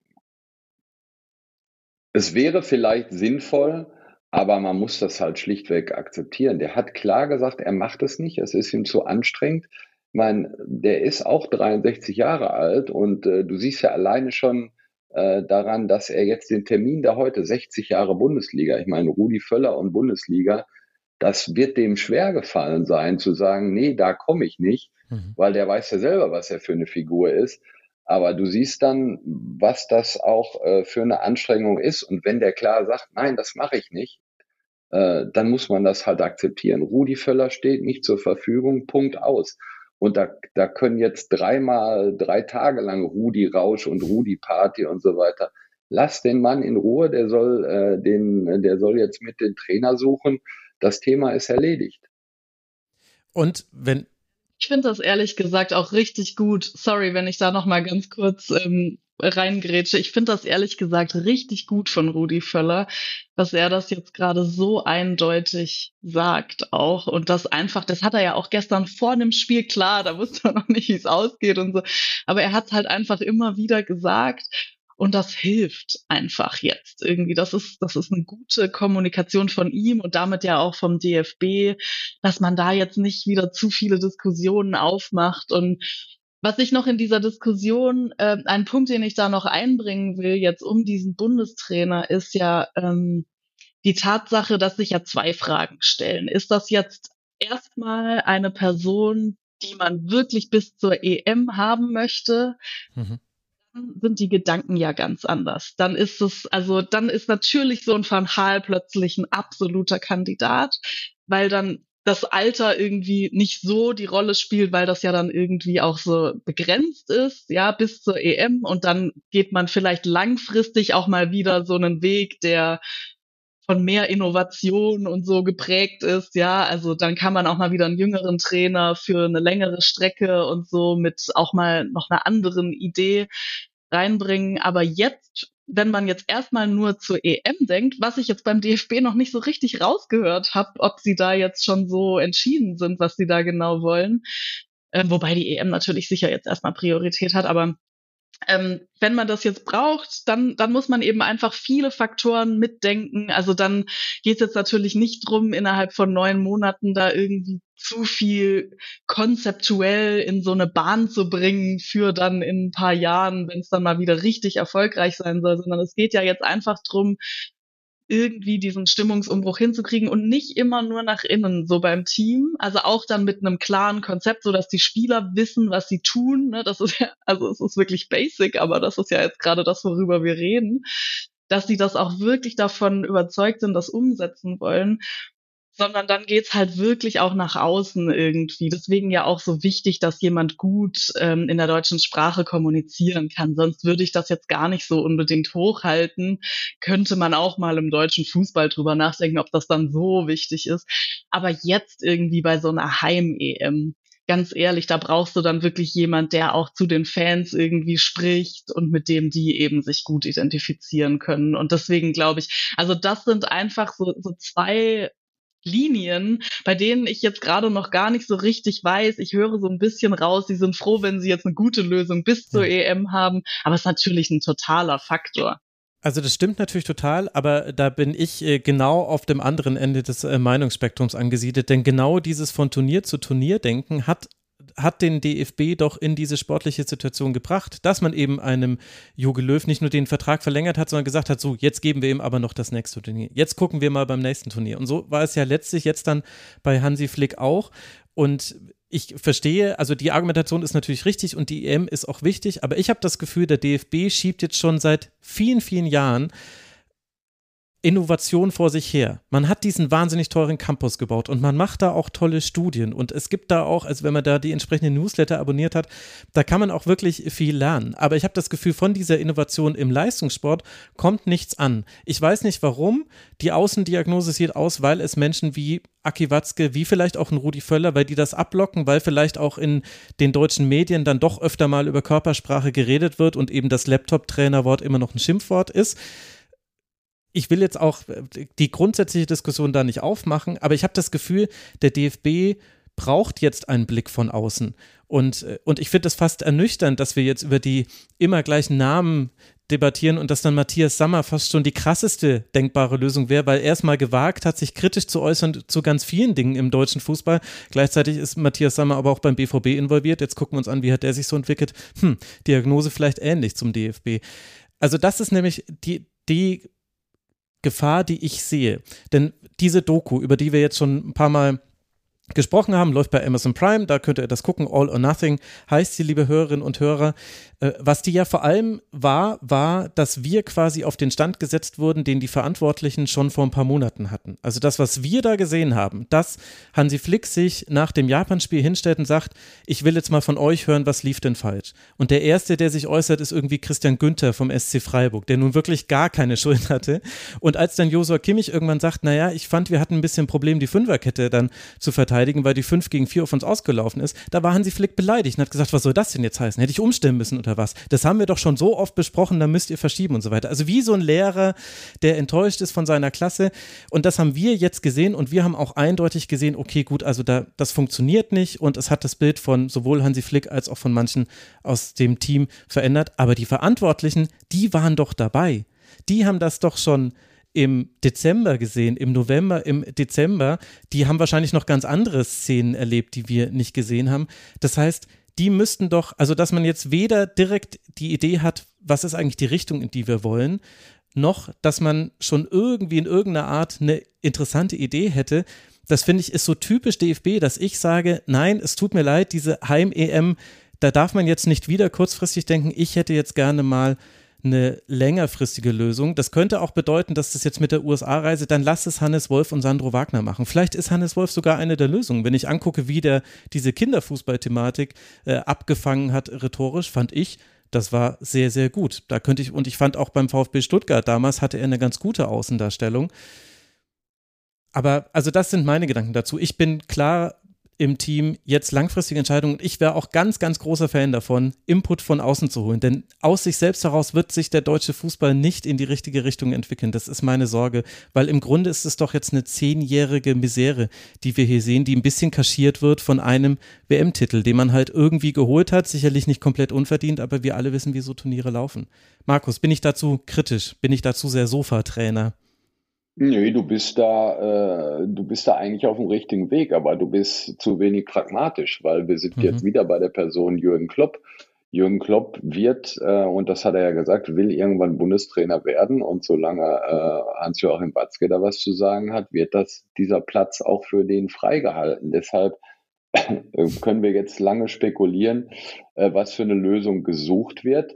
es wäre vielleicht sinnvoll, aber man muss das halt schlichtweg akzeptieren. Der hat klar gesagt, er macht es nicht, es ist ihm zu anstrengend. Ich meine, der ist auch 63 Jahre alt und äh, du siehst ja alleine schon, äh, daran, dass er jetzt den Termin da heute 60 Jahre Bundesliga, ich meine Rudi Völler und Bundesliga, das wird dem schwer gefallen sein zu sagen, nee, da komme ich nicht, mhm. weil der weiß ja selber, was er für eine Figur ist. Aber du siehst dann, was das auch äh, für eine Anstrengung ist. Und wenn der klar sagt, nein, das mache ich nicht, äh, dann muss man das halt akzeptieren. Rudi Völler steht nicht zur Verfügung, Punkt aus. Und da, da können jetzt dreimal, drei Tage lang Rudi Rausch und Rudi Party und so weiter. Lass den Mann in Ruhe, der soll, äh, den, der soll jetzt mit den Trainer suchen. Das Thema ist erledigt. Und wenn ich finde das ehrlich gesagt auch richtig gut. Sorry, wenn ich da noch mal ganz kurz ähm, reingrätsche. Ich finde das ehrlich gesagt richtig gut von Rudi Völler, dass er das jetzt gerade so eindeutig sagt auch. Und das einfach, das hat er ja auch gestern vor dem Spiel, klar, da wusste er noch nicht, wie es ausgeht und so. Aber er hat es halt einfach immer wieder gesagt. Und das hilft einfach jetzt irgendwie. Das ist, das ist eine gute Kommunikation von ihm und damit ja auch vom DFB, dass man da jetzt nicht wieder zu viele Diskussionen aufmacht und was ich noch in dieser Diskussion, äh, ein Punkt, den ich da noch einbringen will, jetzt um diesen Bundestrainer, ist ja ähm, die Tatsache, dass sich ja zwei Fragen stellen. Ist das jetzt erstmal eine Person, die man wirklich bis zur EM haben möchte? Mhm sind die Gedanken ja ganz anders. Dann ist es, also dann ist natürlich so ein Van Hal plötzlich ein absoluter Kandidat, weil dann das Alter irgendwie nicht so die Rolle spielt, weil das ja dann irgendwie auch so begrenzt ist, ja, bis zur EM und dann geht man vielleicht langfristig auch mal wieder so einen Weg, der von mehr Innovation und so geprägt ist, ja, also dann kann man auch mal wieder einen jüngeren Trainer für eine längere Strecke und so mit auch mal noch einer anderen Idee reinbringen. Aber jetzt wenn man jetzt erstmal nur zur EM denkt, was ich jetzt beim DFB noch nicht so richtig rausgehört habe, ob sie da jetzt schon so entschieden sind, was sie da genau wollen. Äh, wobei die EM natürlich sicher jetzt erstmal Priorität hat, aber ähm, wenn man das jetzt braucht, dann, dann muss man eben einfach viele Faktoren mitdenken. Also dann geht es jetzt natürlich nicht drum, innerhalb von neun Monaten da irgendwie zu viel konzeptuell in so eine Bahn zu bringen für dann in ein paar Jahren, wenn es dann mal wieder richtig erfolgreich sein soll, sondern es geht ja jetzt einfach drum, irgendwie diesen Stimmungsumbruch hinzukriegen und nicht immer nur nach innen, so beim Team. Also auch dann mit einem klaren Konzept, so dass die Spieler wissen, was sie tun. Ne? Das ist ja, also es ist wirklich basic, aber das ist ja jetzt gerade das, worüber wir reden. Dass sie das auch wirklich davon überzeugt sind, das umsetzen wollen sondern dann geht's halt wirklich auch nach außen irgendwie. Deswegen ja auch so wichtig, dass jemand gut ähm, in der deutschen Sprache kommunizieren kann. Sonst würde ich das jetzt gar nicht so unbedingt hochhalten. Könnte man auch mal im deutschen Fußball drüber nachdenken, ob das dann so wichtig ist. Aber jetzt irgendwie bei so einer Heim-EM, ganz ehrlich, da brauchst du dann wirklich jemand, der auch zu den Fans irgendwie spricht und mit dem die eben sich gut identifizieren können. Und deswegen glaube ich, also das sind einfach so, so zwei Linien, bei denen ich jetzt gerade noch gar nicht so richtig weiß. Ich höre so ein bisschen raus, sie sind froh, wenn sie jetzt eine gute Lösung bis zur ja. EM haben, aber es ist natürlich ein totaler Faktor. Also das stimmt natürlich total, aber da bin ich äh, genau auf dem anderen Ende des äh, Meinungsspektrums angesiedelt, denn genau dieses von Turnier zu Turnier denken hat hat den DFB doch in diese sportliche Situation gebracht, dass man eben einem Jogi Löw nicht nur den Vertrag verlängert hat, sondern gesagt hat, so, jetzt geben wir ihm aber noch das nächste Turnier. Jetzt gucken wir mal beim nächsten Turnier. Und so war es ja letztlich jetzt dann bei Hansi Flick auch. Und ich verstehe, also die Argumentation ist natürlich richtig und die EM ist auch wichtig, aber ich habe das Gefühl, der DFB schiebt jetzt schon seit vielen, vielen Jahren Innovation vor sich her. Man hat diesen wahnsinnig teuren Campus gebaut und man macht da auch tolle Studien und es gibt da auch, also wenn man da die entsprechenden Newsletter abonniert hat, da kann man auch wirklich viel lernen. Aber ich habe das Gefühl, von dieser Innovation im Leistungssport kommt nichts an. Ich weiß nicht warum. Die Außendiagnose sieht aus, weil es Menschen wie Aki Watzke, wie vielleicht auch ein Rudi Völler, weil die das ablocken, weil vielleicht auch in den deutschen Medien dann doch öfter mal über Körpersprache geredet wird und eben das Laptop-Trainerwort immer noch ein Schimpfwort ist ich will jetzt auch die grundsätzliche Diskussion da nicht aufmachen, aber ich habe das Gefühl, der DFB braucht jetzt einen Blick von außen. Und, und ich finde es fast ernüchternd, dass wir jetzt über die immer gleichen Namen debattieren und dass dann Matthias Sammer fast schon die krasseste denkbare Lösung wäre, weil er es mal gewagt hat, sich kritisch zu äußern zu ganz vielen Dingen im deutschen Fußball. Gleichzeitig ist Matthias Sammer aber auch beim BVB involviert. Jetzt gucken wir uns an, wie hat er sich so entwickelt. Hm, Diagnose vielleicht ähnlich zum DFB. Also das ist nämlich die, die Gefahr, die ich sehe. Denn diese Doku, über die wir jetzt schon ein paar Mal gesprochen haben, läuft bei Amazon Prime, da könnt ihr das gucken, All or Nothing heißt sie, liebe Hörerinnen und Hörer. Äh, was die ja vor allem war, war, dass wir quasi auf den Stand gesetzt wurden, den die Verantwortlichen schon vor ein paar Monaten hatten. Also das, was wir da gesehen haben, dass Hansi Flick sich nach dem Japan-Spiel hinstellt und sagt, ich will jetzt mal von euch hören, was lief denn falsch. Und der Erste, der sich äußert, ist irgendwie Christian Günther vom SC Freiburg, der nun wirklich gar keine Schuld hatte. Und als dann Josua Kimmich irgendwann sagt, naja, ich fand, wir hatten ein bisschen Problem, die Fünferkette dann zu verteidigen, weil die 5 gegen 4 auf uns ausgelaufen ist, da war Hansi Flick beleidigt und hat gesagt, was soll das denn jetzt heißen? Hätte ich umstellen müssen oder was? Das haben wir doch schon so oft besprochen, da müsst ihr verschieben und so weiter. Also wie so ein Lehrer, der enttäuscht ist von seiner Klasse. Und das haben wir jetzt gesehen und wir haben auch eindeutig gesehen, okay, gut, also da, das funktioniert nicht und es hat das Bild von sowohl Hansi Flick als auch von manchen aus dem Team verändert. Aber die Verantwortlichen, die waren doch dabei. Die haben das doch schon im Dezember gesehen, im November, im Dezember, die haben wahrscheinlich noch ganz andere Szenen erlebt, die wir nicht gesehen haben. Das heißt, die müssten doch, also dass man jetzt weder direkt die Idee hat, was ist eigentlich die Richtung, in die wir wollen, noch, dass man schon irgendwie in irgendeiner Art eine interessante Idee hätte. Das finde ich ist so typisch DFB, dass ich sage, nein, es tut mir leid, diese Heim-EM, da darf man jetzt nicht wieder kurzfristig denken, ich hätte jetzt gerne mal eine längerfristige Lösung. Das könnte auch bedeuten, dass das jetzt mit der USA-Reise, dann lass es Hannes Wolf und Sandro Wagner machen. Vielleicht ist Hannes Wolf sogar eine der Lösungen. Wenn ich angucke, wie der diese Kinderfußball-Thematik äh, abgefangen hat, rhetorisch, fand ich, das war sehr, sehr gut. Da könnte ich, und ich fand auch beim VfB Stuttgart damals hatte er eine ganz gute Außendarstellung. Aber also das sind meine Gedanken dazu. Ich bin klar im Team jetzt langfristige Entscheidungen. Ich wäre auch ganz, ganz großer Fan davon, Input von außen zu holen. Denn aus sich selbst heraus wird sich der deutsche Fußball nicht in die richtige Richtung entwickeln. Das ist meine Sorge, weil im Grunde ist es doch jetzt eine zehnjährige Misere, die wir hier sehen, die ein bisschen kaschiert wird von einem WM-Titel, den man halt irgendwie geholt hat. Sicherlich nicht komplett unverdient, aber wir alle wissen, wie so Turniere laufen. Markus, bin ich dazu kritisch? Bin ich dazu sehr Sofa-Trainer? Nö, du bist da, äh, du bist da eigentlich auf dem richtigen Weg, aber du bist zu wenig pragmatisch, weil wir sind mhm. jetzt wieder bei der Person Jürgen Klopp. Jürgen Klopp wird, äh, und das hat er ja gesagt, will irgendwann Bundestrainer werden und solange äh, Hans-Joachim Batzke da was zu sagen hat, wird das dieser Platz auch für den freigehalten. Deshalb äh, können wir jetzt lange spekulieren, äh, was für eine Lösung gesucht wird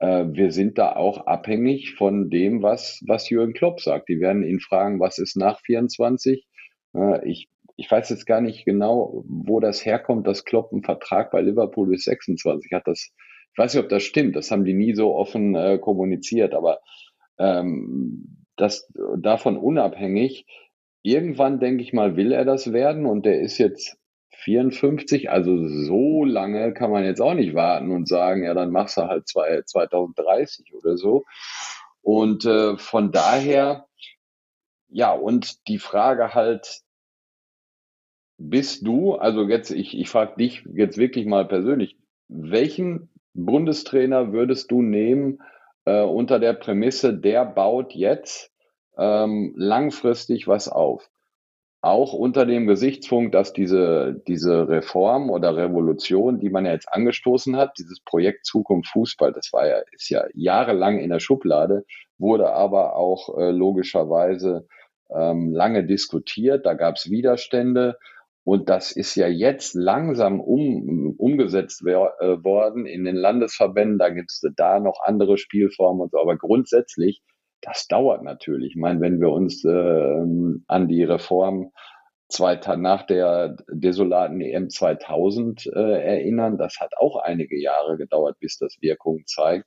wir sind da auch abhängig von dem, was, was Jürgen Klopp sagt. Die werden ihn fragen, was ist nach 24? Äh, ich, ich weiß jetzt gar nicht genau, wo das herkommt, dass Klopp einen Vertrag bei Liverpool bis 26 hat. Das, ich weiß nicht, ob das stimmt. Das haben die nie so offen äh, kommuniziert, aber ähm, das davon unabhängig. Irgendwann denke ich mal, will er das werden und der ist jetzt 54, also so lange kann man jetzt auch nicht warten und sagen, ja, dann machst du halt zwei, 2030 oder so. Und äh, von daher, ja, und die Frage halt, bist du, also jetzt, ich, ich frage dich jetzt wirklich mal persönlich, welchen Bundestrainer würdest du nehmen äh, unter der Prämisse, der baut jetzt ähm, langfristig was auf? Auch unter dem Gesichtspunkt, dass diese, diese Reform oder Revolution, die man ja jetzt angestoßen hat, dieses Projekt Zukunft Fußball, das war ja, ist ja jahrelang in der Schublade, wurde aber auch äh, logischerweise ähm, lange diskutiert, da gab es Widerstände und das ist ja jetzt langsam um, umgesetzt äh, worden in den Landesverbänden, da gibt es da noch andere Spielformen und so, aber grundsätzlich das dauert natürlich. Ich meine, wenn wir uns äh, an die Reform zwei, nach der desolaten EM 2000 äh, erinnern, das hat auch einige Jahre gedauert, bis das Wirkung zeigt.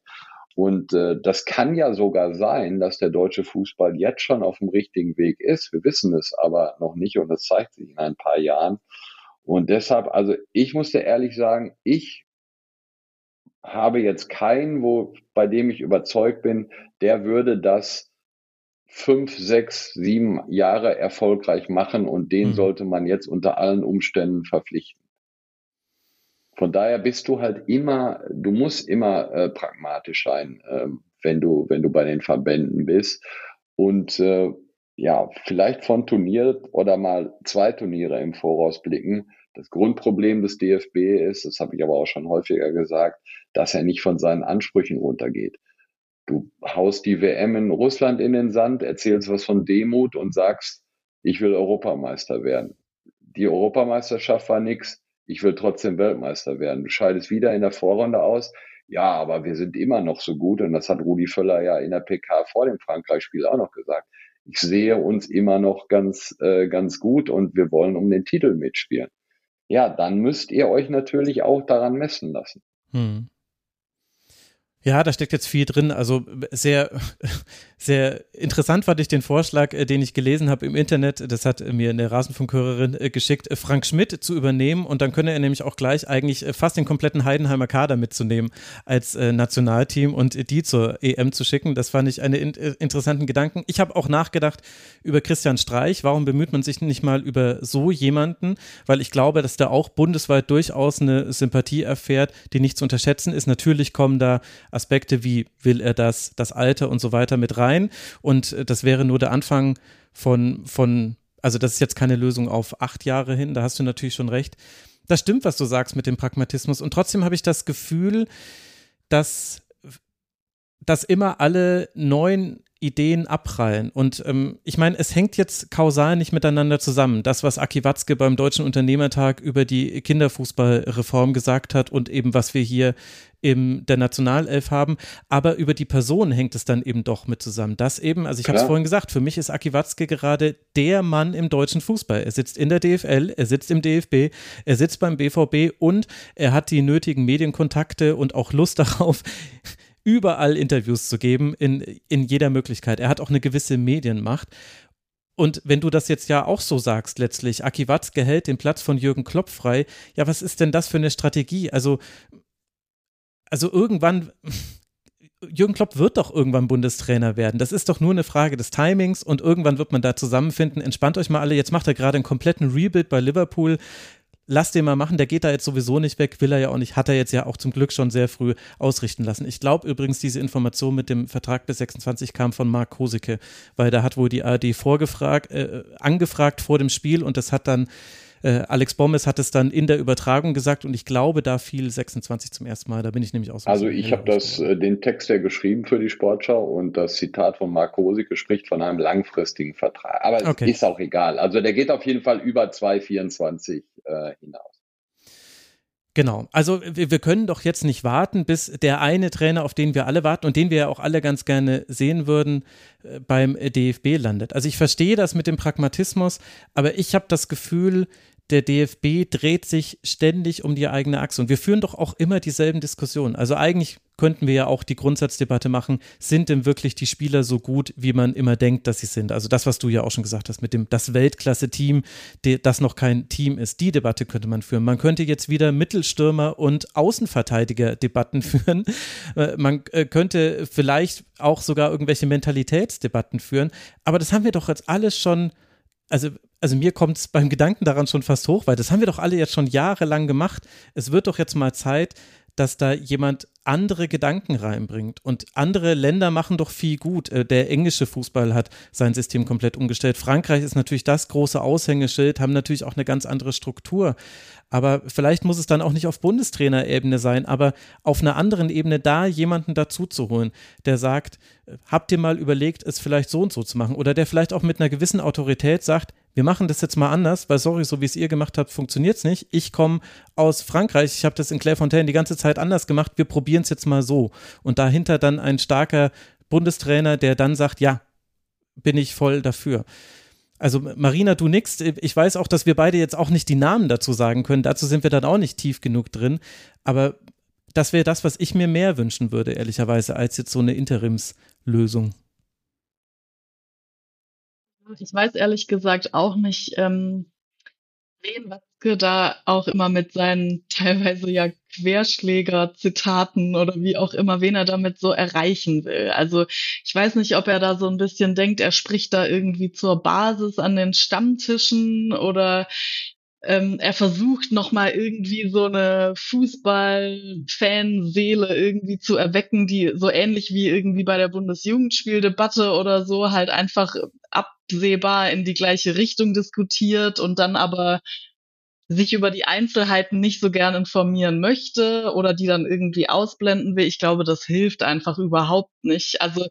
Und äh, das kann ja sogar sein, dass der deutsche Fußball jetzt schon auf dem richtigen Weg ist. Wir wissen es aber noch nicht und das zeigt sich in ein paar Jahren. Und deshalb, also ich muss dir ehrlich sagen, ich habe jetzt keinen, wo, bei dem ich überzeugt bin, der würde das fünf, sechs, sieben Jahre erfolgreich machen und den mhm. sollte man jetzt unter allen Umständen verpflichten. Von daher bist du halt immer, du musst immer äh, pragmatisch sein, äh, wenn du, wenn du bei den Verbänden bist. Und äh, ja, vielleicht von Turnier oder mal zwei Turniere im Voraus blicken das Grundproblem des DFB ist, das habe ich aber auch schon häufiger gesagt, dass er nicht von seinen Ansprüchen runtergeht. Du haust die WM in Russland in den Sand, erzählst was von Demut und sagst, ich will Europameister werden. Die Europameisterschaft war nix, ich will trotzdem Weltmeister werden. Du scheidest wieder in der Vorrunde aus. Ja, aber wir sind immer noch so gut und das hat Rudi Völler ja in der PK vor dem Frankreich-Spiel auch noch gesagt. Ich sehe uns immer noch ganz, äh, ganz gut und wir wollen um den Titel mitspielen ja, dann müsst ihr euch natürlich auch daran messen lassen. Hm. Ja, da steckt jetzt viel drin. Also sehr, sehr interessant fand ich den Vorschlag, äh, den ich gelesen habe im Internet. Das hat mir eine Rasenfunkhörerin äh, geschickt, äh, Frank Schmidt zu übernehmen. Und dann könne er nämlich auch gleich eigentlich fast den kompletten Heidenheimer Kader mitzunehmen als Nationalteam und die zur EM zu schicken. Das fand ich einen interessanten Gedanken. Ich habe auch nachgedacht über Christian Streich. Warum bemüht man sich nicht mal über so jemanden? Weil ich glaube, dass der auch bundesweit durchaus eine Sympathie erfährt, die nicht zu unterschätzen ist. Natürlich kommen da Aspekte wie will er das, das Alter und so weiter mit rein. Und äh, das wäre nur der Anfang von, von, also das ist jetzt keine Lösung auf acht Jahre hin, da hast du natürlich schon recht. Das stimmt, was du sagst mit dem Pragmatismus. Und trotzdem habe ich das Gefühl, dass, dass immer alle neuen Ideen abprallen. Und ähm, ich meine, es hängt jetzt kausal nicht miteinander zusammen. Das, was Aki Watzke beim Deutschen Unternehmertag über die Kinderfußballreform gesagt hat und eben was wir hier in der Nationalelf haben. Aber über die Person hängt es dann eben doch mit zusammen. Das eben, also ich habe es vorhin gesagt, für mich ist Aki Watzke gerade der Mann im deutschen Fußball. Er sitzt in der DFL, er sitzt im DFB, er sitzt beim BVB und er hat die nötigen Medienkontakte und auch Lust darauf, überall Interviews zu geben, in, in jeder Möglichkeit. Er hat auch eine gewisse Medienmacht. Und wenn du das jetzt ja auch so sagst, letztlich, Aki Watzke hält den Platz von Jürgen Klopp frei, ja, was ist denn das für eine Strategie? Also, also irgendwann, Jürgen Klopp wird doch irgendwann Bundestrainer werden. Das ist doch nur eine Frage des Timings und irgendwann wird man da zusammenfinden. Entspannt euch mal alle. Jetzt macht er gerade einen kompletten Rebuild bei Liverpool lass den mal machen, der geht da jetzt sowieso nicht weg, will er ja auch nicht, hat er jetzt ja auch zum Glück schon sehr früh ausrichten lassen. Ich glaube übrigens, diese Information mit dem Vertrag bis 26 kam von Marc Kosicke, weil da hat wohl die ARD vorgefragt, äh, angefragt vor dem Spiel und das hat dann äh, Alex Bommes hat es dann in der Übertragung gesagt und ich glaube, da fiel 26 zum ersten Mal. Da bin ich nämlich auch so Also ich habe das äh, den Text ja geschrieben für die Sportschau und das Zitat von Marc Rosicke spricht von einem langfristigen Vertrag. Aber okay. ist auch egal. Also der geht auf jeden Fall über 2,24 äh, hinaus. Genau, also wir, können doch jetzt nicht warten, bis der eine Trainer, auf den wir alle warten und den wir ja auch alle ganz gerne sehen würden, äh, beim DFB landet. Also ich verstehe das mit dem Pragmatismus, aber ich habe das Gefühl, der DFB dreht sich ständig um die eigene Achse. Und wir führen doch auch immer dieselben Diskussionen. Also eigentlich könnten wir ja auch die Grundsatzdebatte machen, sind denn wirklich die Spieler so gut, wie man immer denkt, dass sie sind? Also das, was du ja auch schon gesagt hast mit dem das Weltklasse-Team, das noch kein Team ist, die Debatte könnte man führen. Man könnte jetzt wieder Mittelstürmer und Außenverteidiger-Debatten führen. Äh, man äh, könnte vielleicht auch sogar irgendwelche Mentalitätsdebatten führen. Aber das haben wir doch jetzt alles schon also, also mir kommt es beim Gedanken daran schon fast hoch, weil das haben wir doch alle jetzt schon jahrelang gemacht. Es wird doch jetzt mal Zeit, dass da jemand andere Gedanken reinbringt. Und andere Länder machen doch viel gut. Äh, der englische Fußball hat sein System komplett umgestellt. Frankreich ist natürlich das große Aushängeschild, haben natürlich auch eine ganz andere Struktur. Aber vielleicht muss es dann auch nicht auf Bundestrainerebene sein, aber auf einer anderen Ebene da jemanden dazu zu holen, der sagt, äh, habt ihr mal überlegt, es vielleicht so und so zu machen? Oder der vielleicht auch mit einer gewissen Autorität sagt, wir machen das jetzt mal anders, weil sorry, so wie es ihr gemacht habt, funktioniert es nicht. Ich komme aus Frankreich, ich habe das in Clairefontaine die ganze Zeit anders gemacht, wir probieren es jetzt mal so. Und dahinter dann ein starker Bundestrainer, der dann sagt, ja, bin ich voll dafür. Also Marina, du nix. Ich weiß auch, dass wir beide jetzt auch nicht die Namen dazu sagen können. Dazu sind wir dann auch nicht tief genug drin. Aber das wäre das, was ich mir mehr wünschen würde, ehrlicherweise, als jetzt so eine Interimslösung. Ich weiß ehrlich gesagt auch nicht, ähm, wen Watzke da auch immer mit seinen teilweise ja Querschläger-Zitaten oder wie auch immer, wen er damit so erreichen will. Also ich weiß nicht, ob er da so ein bisschen denkt, er spricht da irgendwie zur Basis an den Stammtischen oder ähm, er versucht nochmal irgendwie so eine Fußball-Fanseele irgendwie zu erwecken, die so ähnlich wie irgendwie bei der Bundesjugendspieldebatte oder so halt einfach absehbar in die gleiche Richtung diskutiert und dann aber sich über die Einzelheiten nicht so gern informieren möchte oder die dann irgendwie ausblenden will. Ich glaube, das hilft einfach überhaupt nicht. Also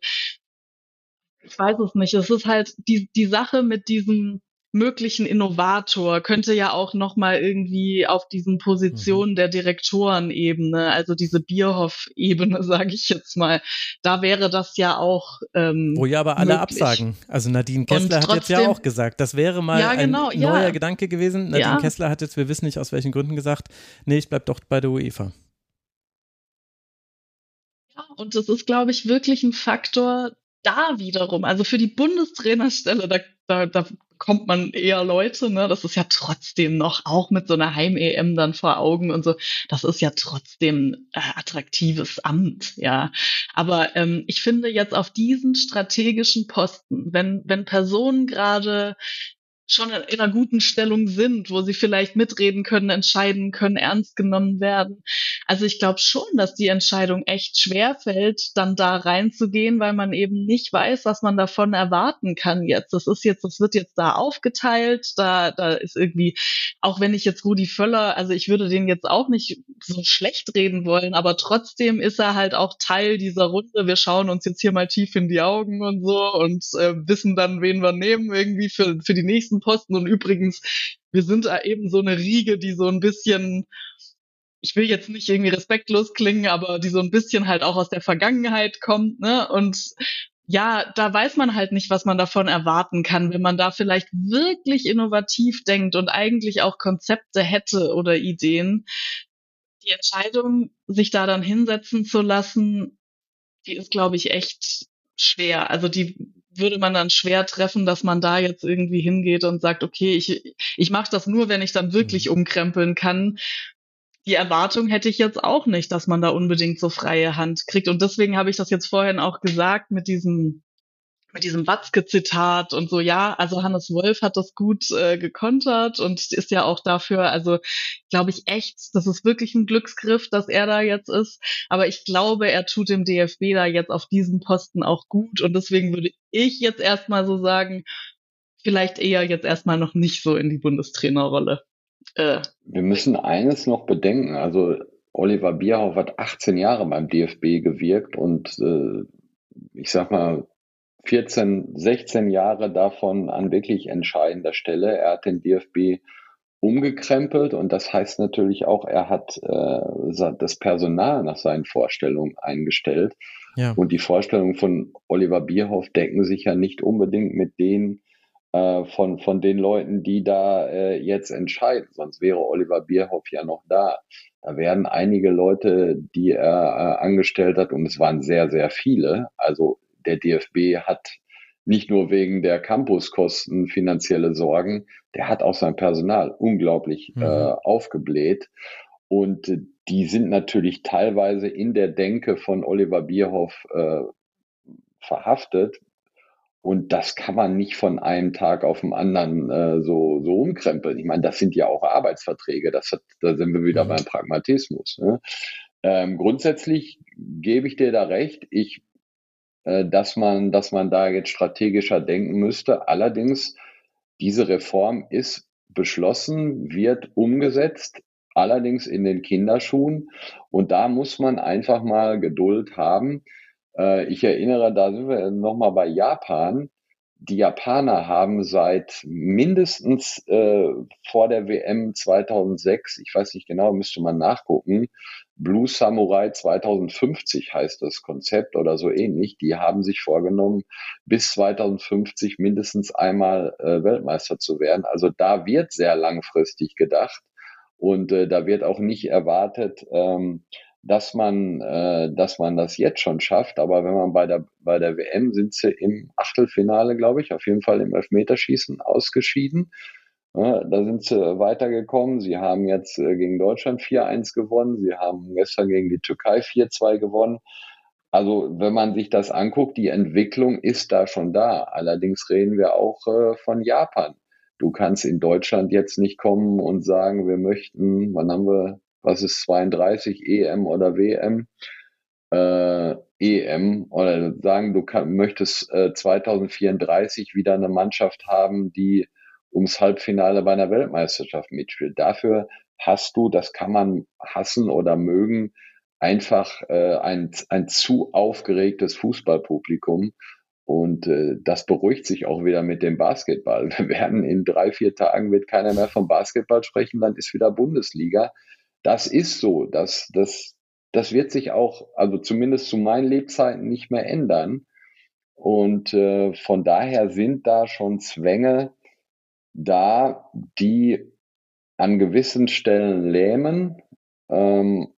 ich weiß es nicht. Es ist halt die, die Sache mit diesem möglichen Innovator könnte ja auch noch mal irgendwie auf diesen Positionen mhm. der Direktorenebene, also diese Bierhoff-Ebene, sage ich jetzt mal, da wäre das ja auch ähm, Wo ja aber alle möglich. absagen. Also Nadine Kessler trotzdem, hat jetzt ja auch gesagt, das wäre mal ja, genau, ein neuer ja. Gedanke gewesen. Nadine ja. Kessler hat jetzt, wir wissen nicht aus welchen Gründen gesagt, nee, ich bleib doch bei der UEFA. Ja, und das ist, glaube ich, wirklich ein Faktor, da wiederum, also für die Bundestrainerstelle, da, da, da kommt man eher Leute, ne? Das ist ja trotzdem noch, auch mit so einer Heim-EM dann vor Augen und so, das ist ja trotzdem äh, attraktives Amt, ja. Aber ähm, ich finde jetzt auf diesen strategischen Posten, wenn, wenn Personen gerade schon in einer guten Stellung sind, wo sie vielleicht mitreden können, entscheiden können, ernst genommen werden. Also ich glaube schon, dass die Entscheidung echt schwer fällt, dann da reinzugehen, weil man eben nicht weiß, was man davon erwarten kann jetzt. Das ist jetzt, das wird jetzt da aufgeteilt, da, da ist irgendwie, auch wenn ich jetzt Rudi Völler, also ich würde den jetzt auch nicht so schlecht reden wollen, aber trotzdem ist er halt auch Teil dieser Runde. Wir schauen uns jetzt hier mal tief in die Augen und so und äh, wissen dann, wen wir nehmen irgendwie für, für die nächsten Posten. Und übrigens, wir sind da eben so eine Riege, die so ein bisschen, ich will jetzt nicht irgendwie respektlos klingen, aber die so ein bisschen halt auch aus der Vergangenheit kommt, ne? Und ja, da weiß man halt nicht, was man davon erwarten kann, wenn man da vielleicht wirklich innovativ denkt und eigentlich auch Konzepte hätte oder Ideen. Die Entscheidung, sich da dann hinsetzen zu lassen, die ist, glaube ich, echt schwer. Also die würde man dann schwer treffen, dass man da jetzt irgendwie hingeht und sagt, okay, ich, ich mache das nur, wenn ich dann wirklich mhm. umkrempeln kann. Die Erwartung hätte ich jetzt auch nicht, dass man da unbedingt so freie Hand kriegt. Und deswegen habe ich das jetzt vorhin auch gesagt mit diesem mit diesem Watzke-Zitat und so, ja, also Hannes Wolf hat das gut äh, gekontert und ist ja auch dafür, also glaube ich echt, das ist wirklich ein Glücksgriff, dass er da jetzt ist. Aber ich glaube, er tut dem DFB da jetzt auf diesem Posten auch gut und deswegen würde ich jetzt erstmal so sagen, vielleicht eher jetzt erstmal noch nicht so in die Bundestrainerrolle. Äh. Wir müssen eines noch bedenken, also Oliver Bierhoff hat 18 Jahre beim DFB gewirkt und äh, ich sag mal, 14, 16 Jahre davon an wirklich entscheidender Stelle. Er hat den DFB umgekrempelt und das heißt natürlich auch, er hat äh, das Personal nach seinen Vorstellungen eingestellt. Ja. Und die Vorstellungen von Oliver Bierhoff decken sich ja nicht unbedingt mit denen äh, von, von den Leuten, die da äh, jetzt entscheiden. Sonst wäre Oliver Bierhoff ja noch da. Da werden einige Leute, die er äh, angestellt hat, und es waren sehr, sehr viele, also der DFB hat nicht nur wegen der Campuskosten finanzielle Sorgen, der hat auch sein Personal unglaublich mhm. äh, aufgebläht. Und die sind natürlich teilweise in der Denke von Oliver Bierhoff äh, verhaftet. Und das kann man nicht von einem Tag auf den anderen äh, so, so umkrempeln. Ich meine, das sind ja auch Arbeitsverträge. Das hat, da sind wir wieder mhm. beim Pragmatismus. Ne? Ähm, grundsätzlich gebe ich dir da recht. Ich äh, dass man, dass man da jetzt strategischer denken müsste. Allerdings, diese Reform ist beschlossen, wird umgesetzt, allerdings in den Kinderschuhen. Und da muss man einfach mal Geduld haben. Äh, ich erinnere, da sind wir nochmal bei Japan. Die Japaner haben seit mindestens äh, vor der WM 2006, ich weiß nicht genau, müsste man nachgucken, Blue Samurai 2050 heißt das Konzept oder so ähnlich. Die haben sich vorgenommen, bis 2050 mindestens einmal äh, Weltmeister zu werden. Also da wird sehr langfristig gedacht und äh, da wird auch nicht erwartet, ähm, dass man, äh, dass man das jetzt schon schafft. Aber wenn man bei der, bei der WM sind sie im Achtelfinale, glaube ich, auf jeden Fall im Elfmeterschießen ausgeschieden. Ja, da sind sie weitergekommen. Sie haben jetzt äh, gegen Deutschland 4-1 gewonnen. Sie haben gestern gegen die Türkei 4-2 gewonnen. Also wenn man sich das anguckt, die Entwicklung ist da schon da. Allerdings reden wir auch äh, von Japan. Du kannst in Deutschland jetzt nicht kommen und sagen, wir möchten, wann haben wir, was ist 32, EM oder WM? Äh, EM oder sagen, du kann, möchtest äh, 2034 wieder eine Mannschaft haben, die ums Halbfinale bei einer Weltmeisterschaft mitspielt. Dafür hast du, das kann man hassen oder mögen, einfach äh, ein, ein zu aufgeregtes Fußballpublikum. Und äh, das beruhigt sich auch wieder mit dem Basketball. Wir werden in drei, vier Tagen wird keiner mehr vom Basketball sprechen, dann ist wieder Bundesliga. Das ist so. Das, das, das wird sich auch, also zumindest zu meinen Lebzeiten nicht mehr ändern. Und äh, von daher sind da schon Zwänge, da die an gewissen Stellen lähmen. Ähm,